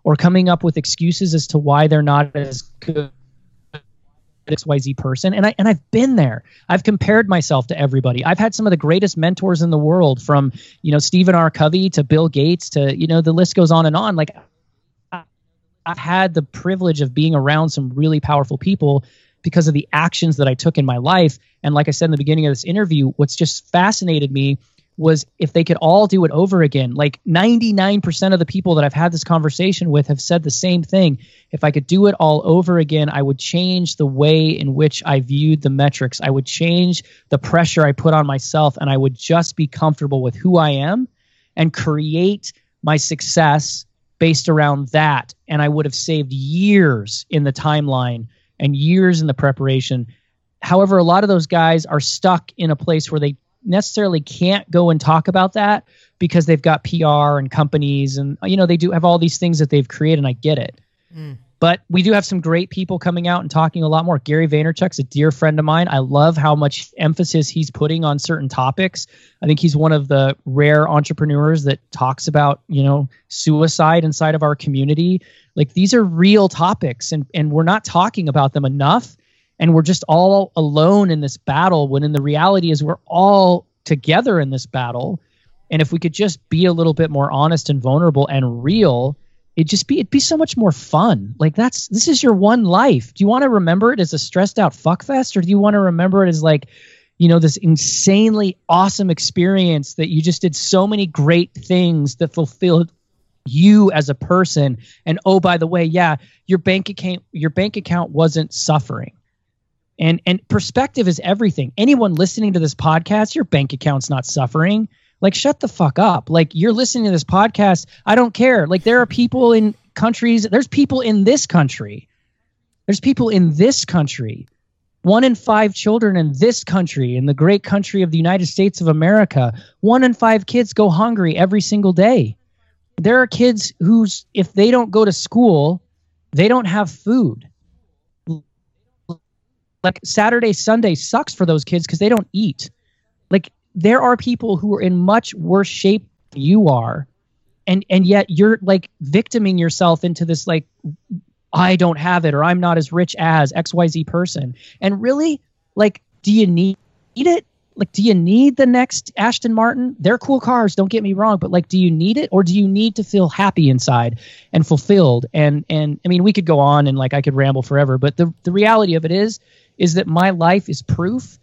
or coming up with excuses as to why they're not as good XYZ person. And I and I've been there. I've compared myself to everybody. I've had some of the greatest mentors in the world from, you know, Stephen R. Covey to Bill Gates to, you know, the list goes on and on. Like I've had the privilege of being around some really powerful people because of the actions that I took in my life. And like I said in the beginning of this interview, what's just fascinated me was if they could all do it over again. Like 99% of the people that I've had this conversation with have said the same thing. If I could do it all over again, I would change the way in which I viewed the metrics. I would change the pressure I put on myself, and I would just be comfortable with who I am and create my success based around that. And I would have saved years in the timeline and years in the preparation. However, a lot of those guys are stuck in a place where they necessarily can't go and talk about that because they've got PR and companies and you know they do have all these things that they've created and I get it. Mm. But we do have some great people coming out and talking a lot more. Gary Vaynerchuk's a dear friend of mine. I love how much emphasis he's putting on certain topics. I think he's one of the rare entrepreneurs that talks about, you know, suicide inside of our community. Like these are real topics and and we're not talking about them enough and we're just all alone in this battle when in the reality is we're all together in this battle. And if we could just be a little bit more honest and vulnerable and real it'd just be it'd be so much more fun. Like that's this is your one life. Do you want to remember it as a stressed out fuckfest or do you want to remember it as like you know this insanely awesome experience that you just did so many great things that fulfilled you as a person? And oh by the way yeah your bank account your bank account wasn't suffering and and perspective is everything. Anyone listening to this podcast, your bank account's not suffering. Like shut the fuck up. Like you're listening to this podcast, I don't care. Like there are people in countries, there's people in this country. There's people in this country. One in five children in this country, in the great country of the United States of America, one in five kids go hungry every single day. There are kids whose, if they don't go to school, they don't have food like Saturday, Sunday sucks for those kids because they don't eat. Like there are people who are in much worse shape than you are, and and yet you're like victiming yourself into this like I don't have it or I'm not as rich as XYZ person. And really, like, do you need it? Like, do you need the next Aston Martin? They're cool cars, don't get me wrong, but like, do you need it or do you need to feel happy inside and fulfilled? And and I mean, we could go on and like I could ramble forever, but the the reality of it is is that my life is proof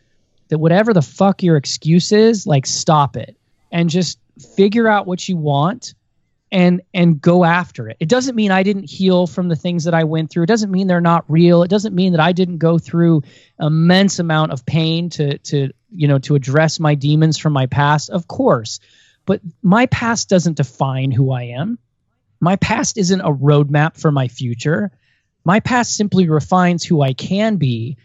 that whatever the fuck your excuse is, like stop it and just figure out what you want and and go after it. It doesn't mean I didn't heal from the things that I went through. It doesn't mean they're not real. It doesn't mean that I didn't go through immense amount of pain to to you know to address my demons from my past. Of course. But my past doesn't define who I am My past isn't a roadmap for my future. My past simply refines who I can be.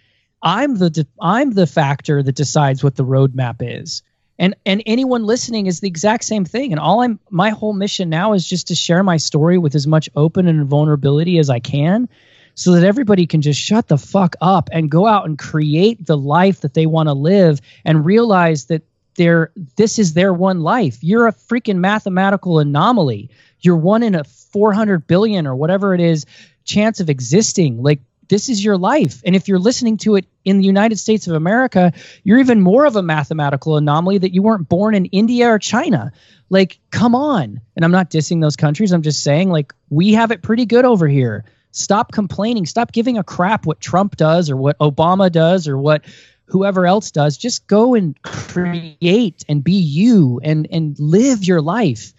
I'm the de- I'm the factor that decides what the roadmap is. And and anyone listening is the exact same thing. And all I'm my whole mission now is just to share my story with as much open and vulnerability as I can so that everybody can just shut the fuck up and go out and create the life that they want to live and realize that they're this is their one life. You're a freaking mathematical anomaly. You're one in a 400 billion or whatever it is chance of existing. Like this is your life. And if you're listening to it in the United States of America, you're even more of a mathematical anomaly that you weren't born in India or China. Like, come on. And I'm not dissing those countries. I'm just saying, like, we have it pretty good over here. Stop complaining. Stop giving a crap what Trump does or what Obama does or what whoever else does. Just go and create and be you and and live your life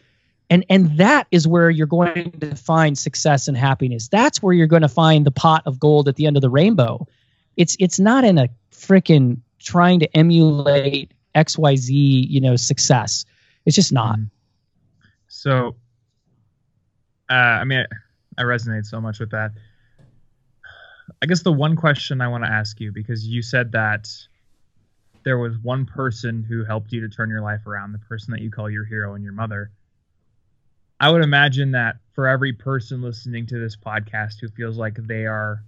and and that is where you're going to find success and happiness. That's where you're going to find the pot of gold at the end of the rainbow. It's it's not in a freaking trying to emulate xyz you know success. It's just not. Mm-hmm. so uh, i mean I, I resonate so much with that. I guess the one question i want to ask you because you said that there was one person who helped you to turn your life around the person that you call your hero and your mother I would imagine that for every person listening to this podcast who feels like they are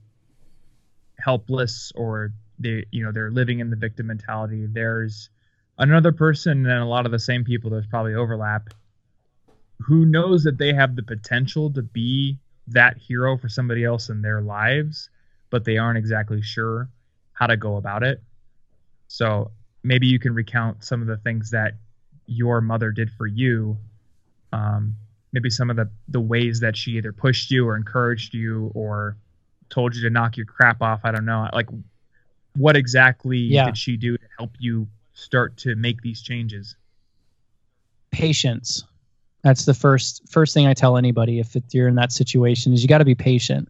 helpless or they you know they're living in the victim mentality, there's another person and a lot of the same people there's probably overlap who knows that they have the potential to be that hero for somebody else in their lives, but they aren't exactly sure how to go about it. So maybe you can recount some of the things that your mother did for you um, maybe some of the the ways that she either pushed you or encouraged you or told you to knock your crap off. I don't know. Like, what exactly yeah. did she do to help you start to make these changes? Patience. That's the first first thing I tell anybody if you're in that situation is you got to be patient.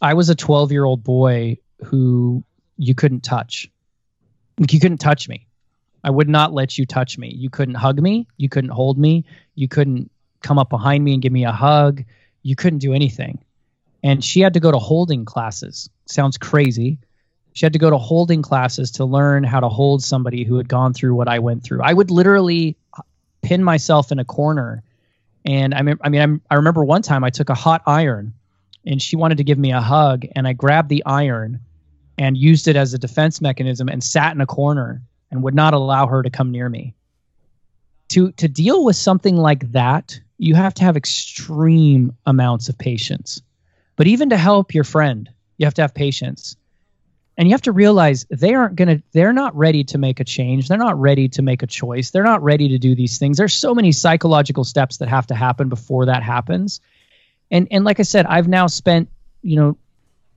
I was a 12 year old boy who you couldn't touch. You couldn't touch me. I would not let you touch me. You couldn't hug me. You couldn't hold me. You couldn't come up behind me and give me a hug. You couldn't do anything. And she had to go to holding classes. Sounds crazy. She had to go to holding classes to learn how to hold somebody who had gone through what I went through. I would literally pin myself in a corner. And I mean, I mean, I'm, I remember one time I took a hot iron and she wanted to give me a hug. And I grabbed the iron and used it as a defense mechanism and sat in a corner and would not allow her to come near me. To, to deal with something like that, you have to have extreme amounts of patience. But even to help your friend, you have to have patience. And you have to realize they aren't going to, they're not ready to make a change. They're not ready to make a choice. They're not ready to do these things. There's so many psychological steps that have to happen before that happens. And, and like I said, I've now spent, you know,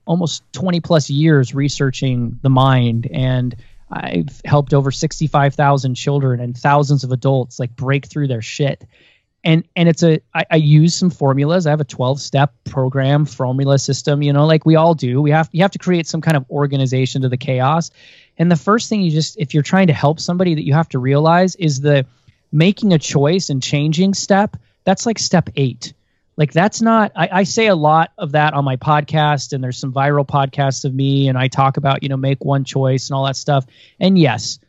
almost 20 plus years researching the mind and I've helped over 65,000 children and thousands of adults like break through their shit and and it's a I, I use some formulas. I have a 12 step program formula system. You know, like we all do. We have you have to create some kind of organization to the chaos. And the first thing you just if you're trying to help somebody that you have to realize is the making a choice and changing step. That's like step eight. Like that's not I, I say a lot of that on my podcast and there's some viral podcasts of me and I talk about, you know, make one choice and all that stuff. And yes,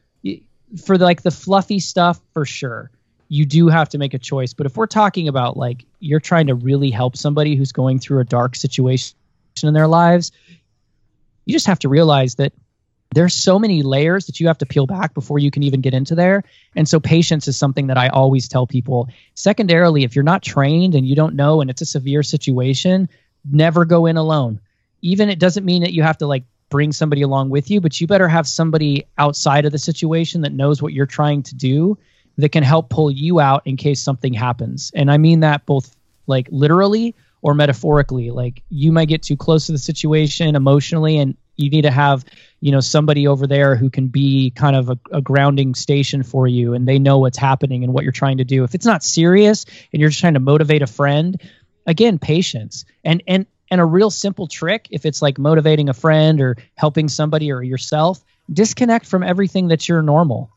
for like the fluffy stuff for sure you do have to make a choice. But if we're talking about like you're trying to really help somebody who's going through a dark situation in their lives, you just have to realize that there's so many layers that you have to peel back before you can even get into there. And so patience is something that I always tell people. Secondarily, if you're not trained and you don't know and it's a severe situation, never go in alone. Even it doesn't mean that you have to like bring somebody along with you, but you better have somebody outside of the situation that knows what you're trying to do that can help pull you out in case something happens. And I mean that both like literally or metaphorically. Like you might get too close to the situation emotionally and you need to have, you know, somebody over there who can be kind of a, a grounding station for you and they know what's happening and what you're trying to do. If it's not serious and you're just trying to motivate a friend, again, patience. And and and a real simple trick, if it's like motivating a friend or helping somebody or yourself, disconnect from everything that's your normal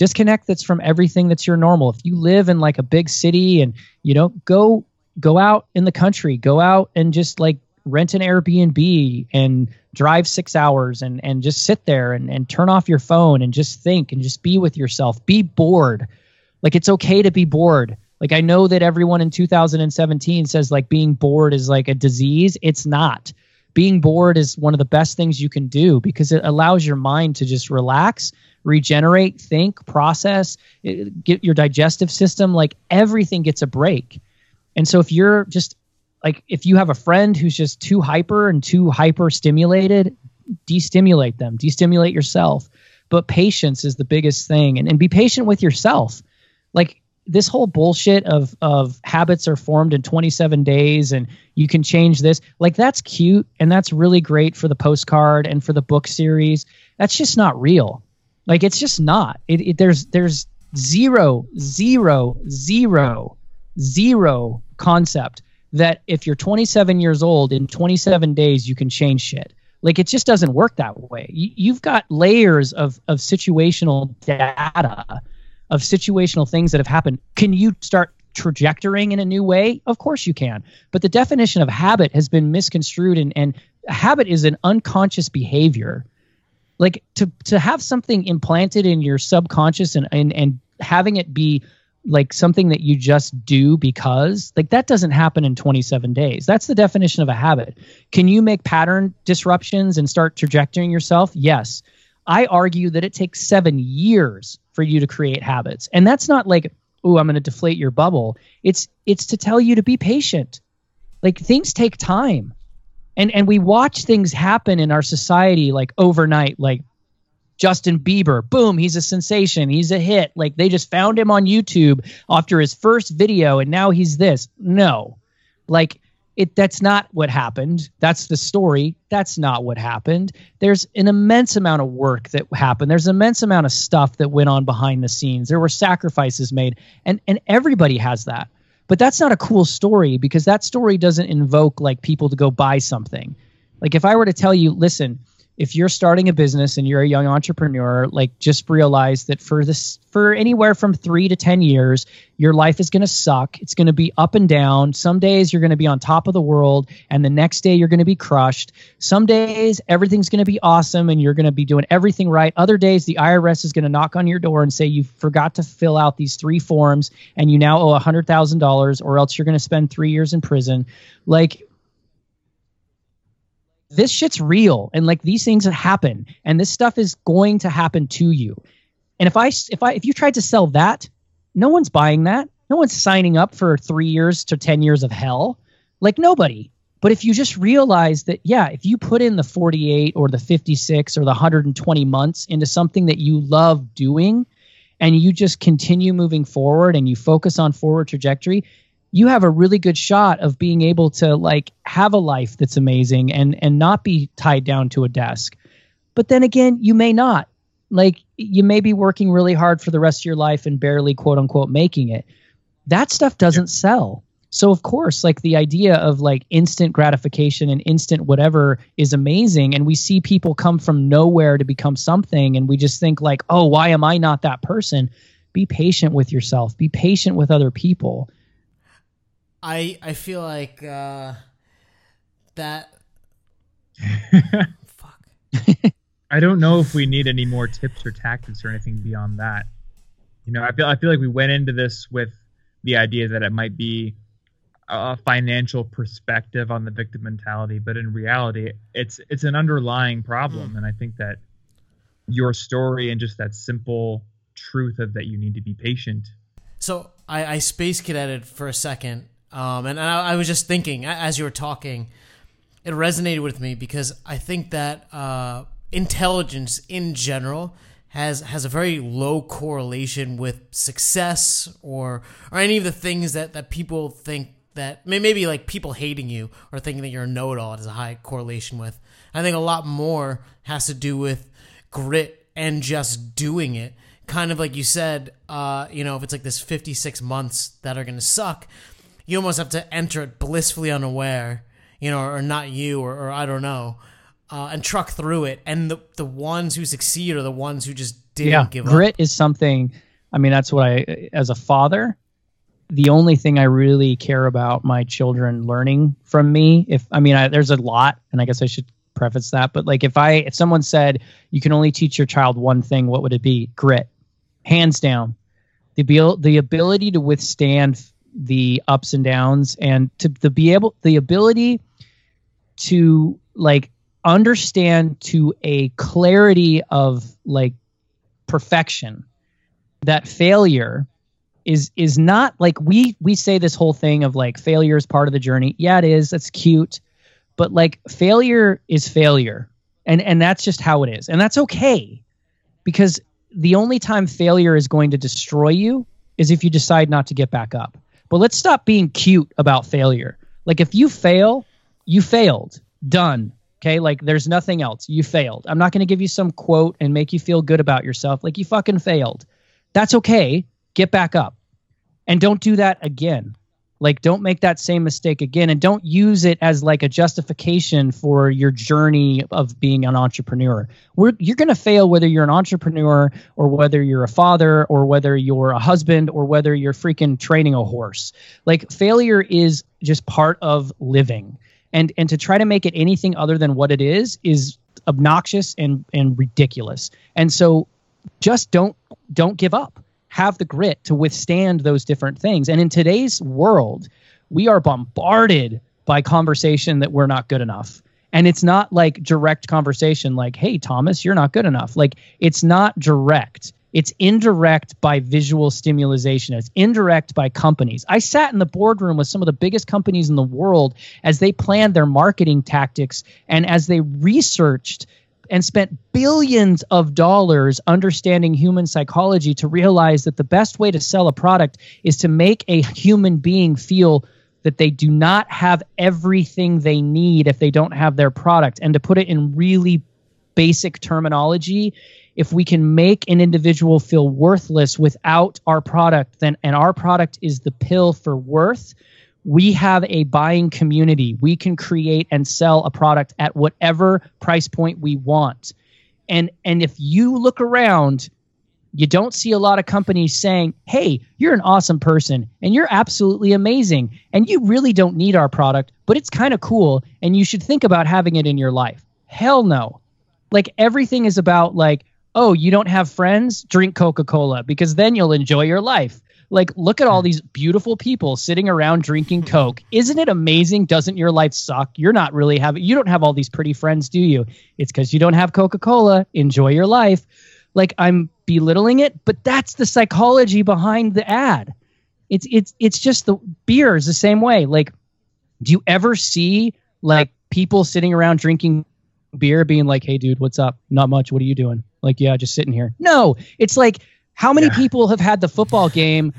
disconnect that's from everything that's your normal if you live in like a big city and you know go go out in the country, go out and just like rent an Airbnb and drive six hours and, and just sit there and, and turn off your phone and just think and just be with yourself. Be bored. Like it's okay to be bored. Like I know that everyone in 2017 says like being bored is like a disease. It's not. Being bored is one of the best things you can do because it allows your mind to just relax, regenerate, think, process, get your digestive system like everything gets a break. And so if you're just like if you have a friend who's just too hyper and too hyper stimulated, destimulate them, destimulate yourself. But patience is the biggest thing and, and be patient with yourself. Like this whole bullshit of of habits are formed in 27 days and you can change this like that's cute and that's really great for the postcard and for the book series that's just not real like it's just not. It, it there's there's zero zero zero zero concept that if you're 27 years old in 27 days you can change shit. Like it just doesn't work that way. You, you've got layers of of situational data of situational things that have happened. Can you start trajectorying in a new way? Of course you can. But the definition of habit has been misconstrued and and habit is an unconscious behavior like to to have something implanted in your subconscious and and, and having it be like something that you just do because like that doesn't happen in 27 days. That's the definition of a habit. Can you make pattern disruptions and start trajectorying yourself? Yes. I argue that it takes seven years for you to create habits. And that's not like oh i'm going to deflate your bubble. It's it's to tell you to be patient. Like things take time and and we watch things happen in our society like overnight like Justin Bieber, boom, he's a sensation. He's a hit. Like they just found him on YouTube after his first video and now he's this. No. Like it that's not what happened. That's the story. That's not what happened. There's an immense amount of work that happened. There's an immense amount of stuff that went on behind the scenes. There were sacrifices made and and everybody has that. But that's not a cool story because that story doesn't invoke like people to go buy something. Like if I were to tell you, listen, if you're starting a business and you're a young entrepreneur, like just realize that for this, for anywhere from three to 10 years, your life is going to suck. It's going to be up and down. Some days you're going to be on top of the world, and the next day you're going to be crushed. Some days everything's going to be awesome and you're going to be doing everything right. Other days the IRS is going to knock on your door and say you forgot to fill out these three forms and you now owe a $100,000 or else you're going to spend three years in prison. Like, this shit's real and like these things happen and this stuff is going to happen to you. And if i if i if you tried to sell that no one's buying that. No one's signing up for three years to 10 years of hell. Like nobody. But if you just realize that yeah if you put in the 48 or the 56 or the 120 months into something that you love doing and you just continue moving forward and you focus on forward trajectory you have a really good shot of being able to like have a life that's amazing and and not be tied down to a desk. But then again you may not. Like you may be working really hard for the rest of your life and barely quote unquote making it. That stuff doesn't sell. So of course like the idea of like instant gratification and instant whatever is amazing. And we see people come from nowhere to become something. And we just think like oh why am i not that person? Be patient with yourself. Be patient with other people I I feel like uh, that. <laughs> fuck. I don't know if we need any more tips or tactics or anything beyond that. You know, I feel I feel like we went into this with the idea that it might be a financial perspective on the victim mentality, but in reality, it's it's an underlying problem, mm. and I think that your story and just that simple truth of that you need to be patient. So I, I space cadeted for a second um, and I, I, was just thinking as you were talking, it resonated with me because I think that uh, intelligence in general has has a very low correlation with success or or any of the things that that people think that maybe like people hating you or thinking that you're a know-it-all has a high correlation with. I think a lot more has to do with grit and just doing it. Kind of like you said, uh, you know, if it's like this 56 months that are going to suck, you almost have to enter it blissfully unaware, you know, or not you, or, or I don't know, uh, and truck through it. And the the ones who succeed are the ones who just didn't yeah, give grit up. Grit is something. I mean, that's what I, as a father, the only thing I really care about my children learning from me, if I mean, I, there's a lot, and I guess I should preface that, but like if I, if someone said you can only teach your child one thing, what would it be? Grit, hands down. The, abil- the ability to withstand the ups and downs and to, to be able, the ability to like understand to a clarity of like perfection that failure is is not like we we say this whole thing of like failure is part of the journey. Yeah, it is. That's cute. But like failure is failure. And and that's just how it is. And that's okay. Because the only time failure is going to destroy you is if you decide not to get back up. But let's stop being cute about failure. Like if you fail, you failed. Done. Okay, like there's nothing else. You failed. I'm not going to give you some quote and make you feel good about yourself. Like you fucking failed. That's okay get back up and don't do that again like don't make that same mistake again and don't use it as like a justification for your journey of being an entrepreneur. We're, you're going to fail whether you're an entrepreneur or whether you're a father or whether you're a husband or whether you're freaking training a horse. Like failure is just part of living. And and to try to make it anything other than what it is is obnoxious and and ridiculous. And so just don't don't give up have the grit to withstand those different things. And in today's world, we are bombarded by conversation that we're not good enough. And it's not like direct conversation like, hey, Thomas, you're not good enough. Like, it's not direct. It's indirect by visual stimulation. It's indirect by companies. I sat in the boardroom with some of the biggest companies in the world as they planned their marketing tactics and as they researched and spent billions of dollars understanding human psychology to realize that the best way to sell a product is to make a human being feel that they do not have everything they need if they don't have their product. And to put it in really basic terminology, if we can make an individual feel worthless without our product, then and our product is the pill for worth, we have a buying community. We can create and sell a product at whatever price point we want. And and if you look around, you don't see a lot of companies saying, "Hey, you're an awesome person and you're absolutely amazing and you really don't need our product, but it's kind of cool and you should think about having it in your life." Hell no. Like everything is about like, "Oh, you don't have friends? Drink Coca-Cola because then you'll enjoy your life." Like, look at all hmm. these beautiful people sitting around drinking hmm. Coke. Isn't it amazing? Doesn't your life suck? You're not really having, you don't have all these pretty friends, do you? It's because you don't have Coca Cola. Enjoy your life. Like, I'm belittling it, but that's the psychology behind the ad. It's, it's, it's just the beer is the same way. Like, do you ever see like people sitting around drinking beer being like, hey, dude, what's up? Not much. What are you doing? Like, yeah, just sitting here. No, it's like, how many yeah. people have had the football game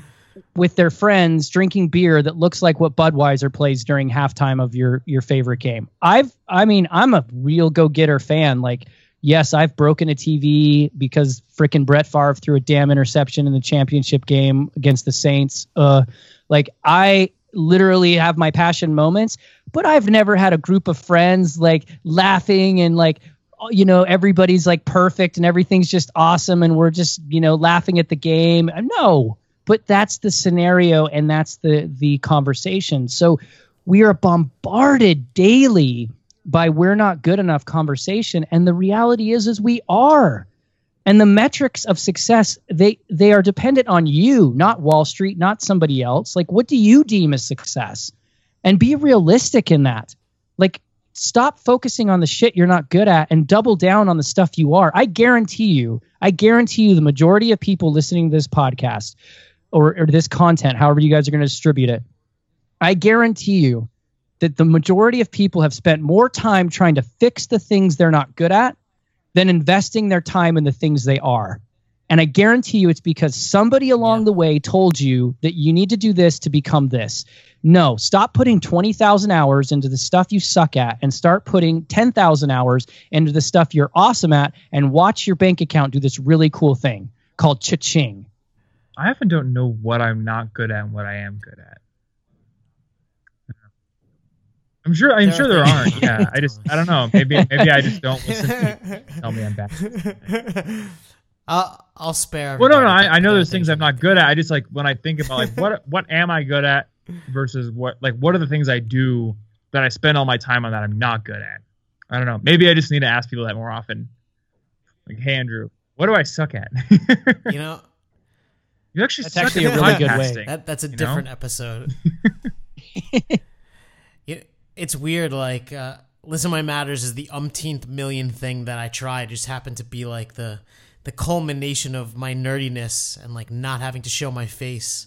with their friends drinking beer that looks like what Budweiser plays during halftime of your your favorite game? I've I mean, I'm a real go-getter fan. Like, yes, I've broken a TV because freaking Brett Favre threw a damn interception in the championship game against the Saints. Uh like I literally have my passion moments, but I've never had a group of friends like laughing and like you know everybody's like perfect and everything's just awesome and we're just you know laughing at the game. No but that's the scenario and that's the the conversation. So we are bombarded daily by we're not good enough conversation. And the reality is is we are. And the metrics of success they they are dependent on you not wall street not somebody else. Like what do you deem as success? And be realistic in that. Like stop focusing on the shit you're not good at and double down on the stuff you are. I guarantee you, I guarantee you, the majority of people listening to this podcast or, or this content, however you guys are going to distribute it, I guarantee you that the majority of people have spent more time trying to fix the things they're not good at than investing their time in the things they are. And I guarantee you it's because somebody along yeah. the way told you that you need to do this to become this. No, stop putting 20,000 hours into the stuff you suck at and start putting 10,000 hours into the stuff you're awesome at and watch your bank account do this really cool thing called cha-ching. I often don't know what I'm not good at and what I am good at. I'm sure. I'm sure there aren't. Yeah, I just. I don't know. Maybe. Maybe I just don't listen. To tell me I'm bad. <laughs> I'll, I'll spare. Well, no, no, I, I know there's things I'm not good at. I just like when I think about like what <laughs> what am I good at versus what like what are the things I do that I spend all my time on that I'm not good at. I don't know. Maybe I just need to ask people that more often. Like, hey Andrew, what do I suck at? <laughs> You know, you actually That's suck actually at a really good way. that that's a You know? different episode. <laughs> it, it's weird. Like, uh, listen, my matters is the umpteenth million thing that I try. It just happened to be like the the culmination of my nerdiness and like not having to show my face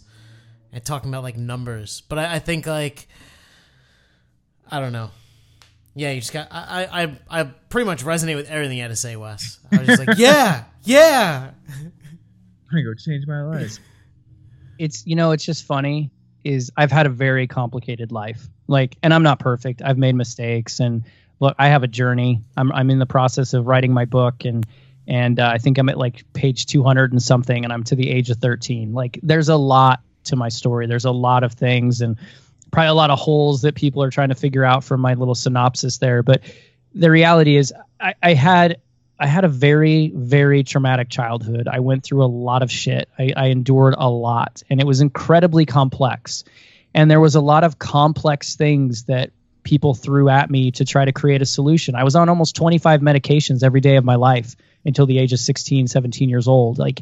and talking about like numbers. But I, I think like I don't know. Yeah, you just got. I, I I I pretty much resonate with everything you had to say, Wes. I was just like, <laughs> yeah, yeah. I'm gonna go change my life. <laughs> it's you know it's just funny is i've had a very complicated life like and i'm not perfect i've made mistakes and look i have a journey i'm, I'm in the process of writing my book and and uh, i think i'm at like page 200 and something and i'm to the age of 13 like there's a lot to my story there's a lot of things and probably a lot of holes that people are trying to figure out from my little synopsis there but the reality is i, I had I had a very, very traumatic childhood. I went through a lot of shit. I, I endured a lot, and it was incredibly complex. And there was a lot of complex things that people threw at me to try to create a solution. I was on almost 25 medications every day of my life until the age of 16, 17 years old. Like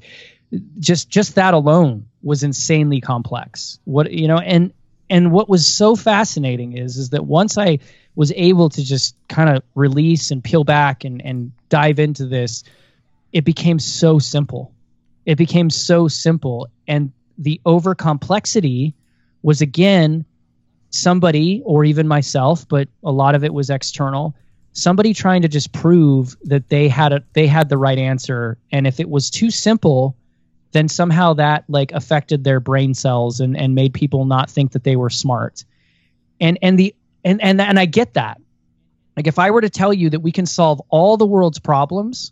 just just that alone was insanely complex. What you know, and and what was so fascinating is is that once I was able to just kind of release and peel back and and dive into this, it became so simple. It became so simple, and the over complexity was again somebody or even myself, but a lot of it was external. Somebody trying to just prove that they had a they had the right answer, and if it was too simple, then somehow that like affected their brain cells and and made people not think that they were smart. And and the and and and I get that. Like if I were to tell you that we can solve all the world's problems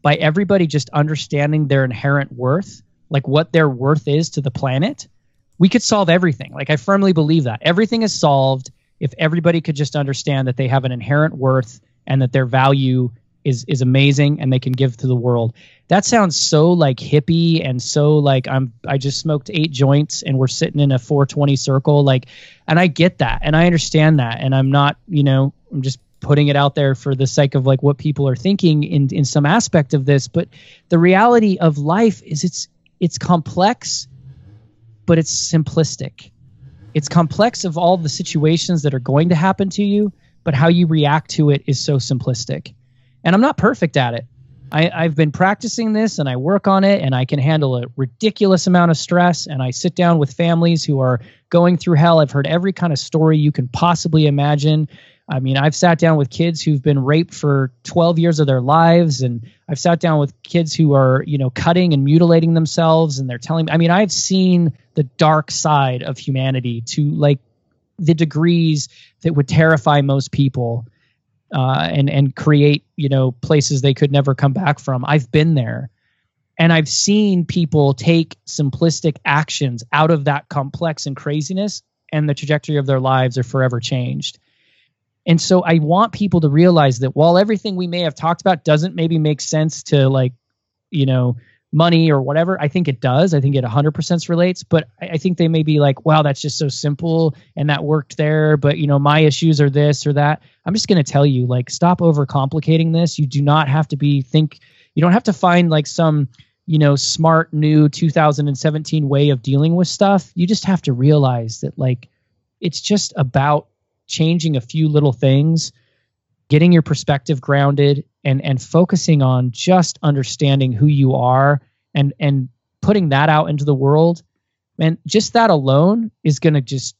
by everybody just understanding their inherent worth, like what their worth is to the planet, we could solve everything. Like I firmly believe that. Everything is solved if everybody could just understand that they have an inherent worth and that their value is is amazing and they can give to the world. That sounds so like hippie and so like I'm I just smoked eight joints and we're sitting in a 420 circle like and I get that and I understand that and I'm not, you know, I'm just putting it out there for the sake of like what people are thinking in in some aspect of this, but the reality of life is it's it's complex but it's simplistic. It's complex of all the situations that are going to happen to you, but how you react to it is so simplistic. And I'm not perfect at it. I, I've been practicing this and I work on it and I can handle a ridiculous amount of stress. And I sit down with families who are going through hell. I've heard every kind of story you can possibly imagine. I mean, I've sat down with kids who've been raped for 12 years of their lives, and I've sat down with kids who are, you know, cutting and mutilating themselves, and they're telling me. I mean, I've seen the dark side of humanity to like the degrees that would terrify most people, uh, and and create, you know, places they could never come back from. I've been there, and I've seen people take simplistic actions out of that complex and craziness, and the trajectory of their lives are forever changed. And so I want people to realize that while everything we may have talked about doesn't maybe make sense to like, you know, money or whatever, I think it does. I think it 100% relates, but I I think they may be like, wow, that's just so simple and that worked there, but you know, my issues are this or that. I'm just going to tell you like stop overcomplicating this. You do not have to be think you don't have to find like some you know smart new 2017 way of dealing with stuff. You just have to realize that like it's just about changing a few little things, getting your perspective grounded and and focusing on just understanding who you are and and putting that out into the world. And just that alone is going to just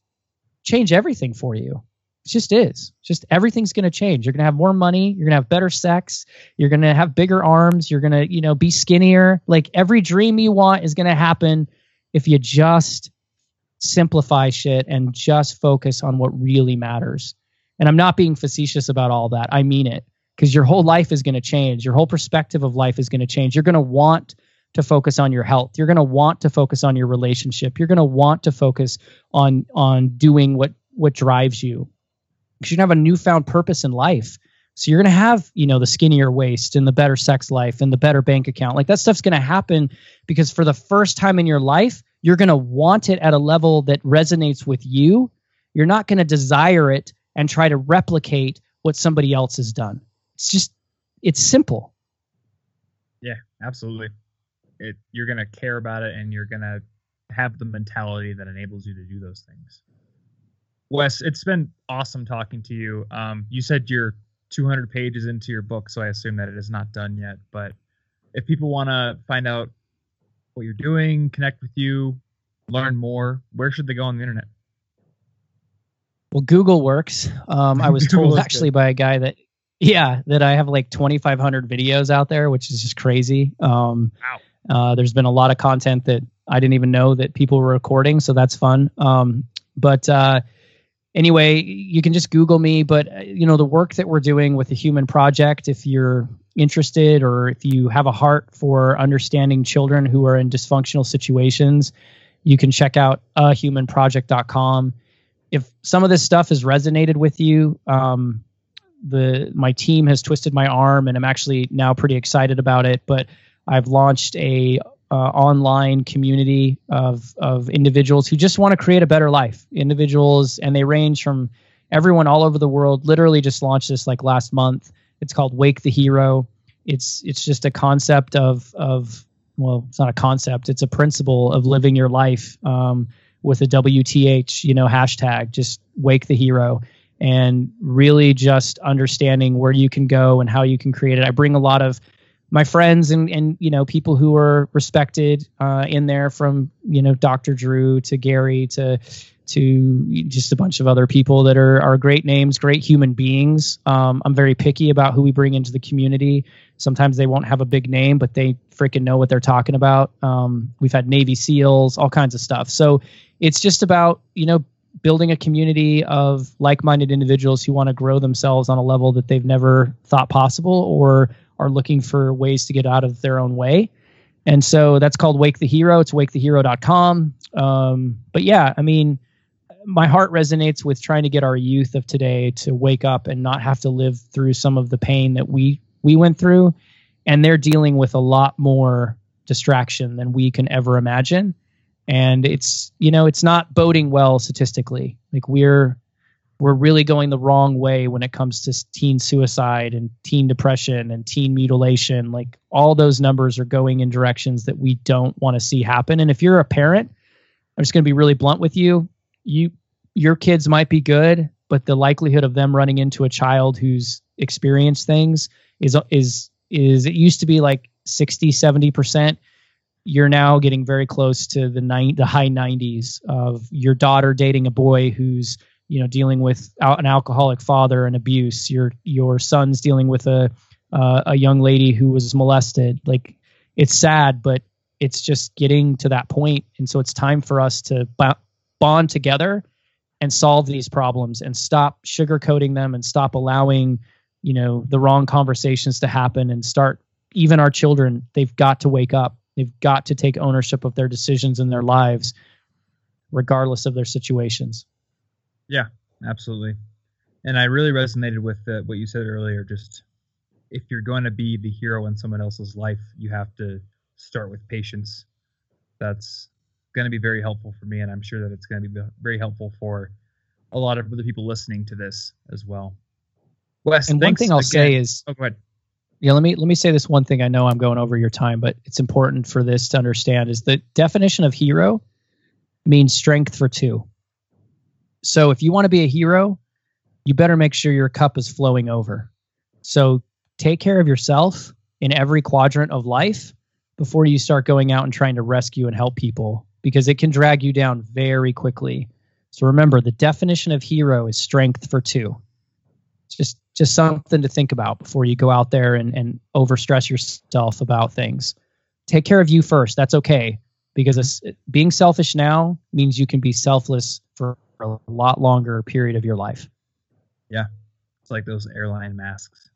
change everything for you. It just is. Just everything's going to change. You're going to have more money, you're going to have better sex, you're going to have bigger arms, you're going to, you know, be skinnier. Like every dream you want is going to happen if you just simplify shit and just focus on what really matters. And I'm not being facetious about all that. I mean it because your whole life is going to change. Your whole perspective of life is going to change. You're going to want to focus on your health. You're going to want to focus on your relationship. You're going to want to focus on on doing what what drives you. Because you're going to have a newfound purpose in life. So you're going to have, you know, the skinnier waist and the better sex life and the better bank account. Like that stuff's going to happen because for the first time in your life, you're going to want it at a level that resonates with you. You're not going to desire it and try to replicate what somebody else has done. It's just it's simple. Yeah, absolutely. It you're going to care about it and you're going to have the mentality that enables you to do those things. Wes, it's been awesome talking to you. Um, you said you're 200 pages into your book, so I assume that it is not done yet. But if people want to find out what you're doing, connect with you, learn more, where should they go on the internet? Well, Google works. Um, I <laughs> was told actually by a guy that, yeah, that I have like 2,500 videos out there, which is just crazy. Um, wow. Uh, there's been a lot of content that I didn't even know that people were recording, so that's fun. Um, but uh, anyway, you can just Google me. But uh, you know, the work that we're doing with the Human Project, if you're interested or if you have a heart for understanding children who are in dysfunctional situations, you can check out ahumanproject.com. If some of this stuff has resonated with you, um, the my team has twisted my arm, and I'm actually now pretty excited about it. But I've launched a uh, online community of of individuals who just want to create a better life. Individuals, and they range from everyone all over the world. Literally, just launched this like last month. It's called Wake the Hero. It's it's just a concept of of well, it's not a concept. It's a principle of living your life um, with a WTH, you know, hashtag. Just wake the hero and really just understanding where you can go and how you can create it. I bring a lot of my friends and and you know people who are respected uh, in there from you know Dr. Drew to Gary to to just a bunch of other people that are are great names, great human beings. Um, I'm very picky about who we bring into the community. Sometimes they won't have a big name, but they freaking know what they're talking about. Um, we've had Navy SEALs, all kinds of stuff. So it's just about you know building a community of like-minded individuals who want to grow themselves on a level that they've never thought possible or are looking for ways to get out of their own way. And so that's called Wake the Hero. It's wakethehero.com. Um, but yeah, I mean, my heart resonates with trying to get our youth of today to wake up and not have to live through some of the pain that we we went through and they're dealing with a lot more distraction than we can ever imagine and it's you know it's not boding well statistically like we're we're really going the wrong way when it comes to teen suicide and teen depression and teen mutilation. Like all those numbers are going in directions that we don't want to see happen. And if you're a parent, I'm just going to be really blunt with you. You your kids might be good, but the likelihood of them running into a child who's experienced things is is is it used to be like 60 70% you're now getting very close to the nine, the high 90s of your daughter dating a boy who's you know dealing with an alcoholic father and abuse. Your your son's dealing with a uh, a young lady who was molested. Like it's sad but it's just getting to that point. And so it's time for us to bond together and solve these problems and stop sugarcoating them and stop allowing you know the wrong conversations to happen and start even our children they've got to wake up. They've got to take ownership of their decisions in their lives regardless of their situations yeah, absolutely. And I really resonated with uh, what you said earlier. Just if you're going to be the hero in someone else's life, you have to start with patience. That's going to be very helpful for me, and I'm sure that it's going to be very helpful for a lot of the people listening to this as well. Wes, and one thing I'll again. say is, oh, go ahead. Yeah, let me let me say this one thing. I know I'm going over your time, but it's important for this to understand is the definition of hero means strength for two. So if you want to be a hero, you better make sure your cup is flowing over. So take care of yourself in every quadrant of life before you start going out and trying to rescue and help people because it can drag you down very quickly. So remember, the definition of hero is strength for two. It's just just something to think about before you go out there and, and overstress yourself about things. Take care of you first. That's okay because being selfish now means you can be selfless for a lot longer period of your life. Yeah, it's like those airline masks.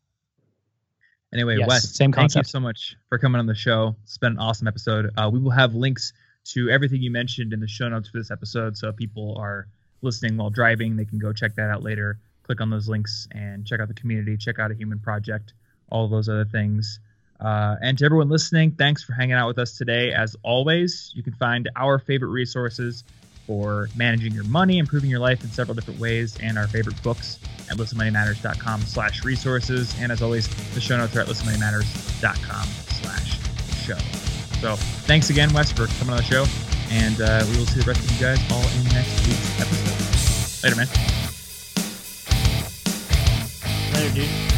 Anyway, yes, Wes, same concept. thank you so much for coming on the show. It's been an awesome episode. Uh, we will have links to everything you mentioned in the show notes for this episode, so if people are listening while driving, they can go check that out later. click on those links and check out the community, check out a human project, all of those other things. Uh, and to everyone listening, thanks for hanging out with us today. As always, you can find our favorite resources for managing your money, improving your life in several different ways, and our favorite books at listenmoneymatters.com slash resources. And as always, the show notes are at listenmoneymatters.com slash show. So thanks again, Wes, for coming on the show. And uh, we will see the rest of you guys all in next week's episode. Later, man. Later, dude.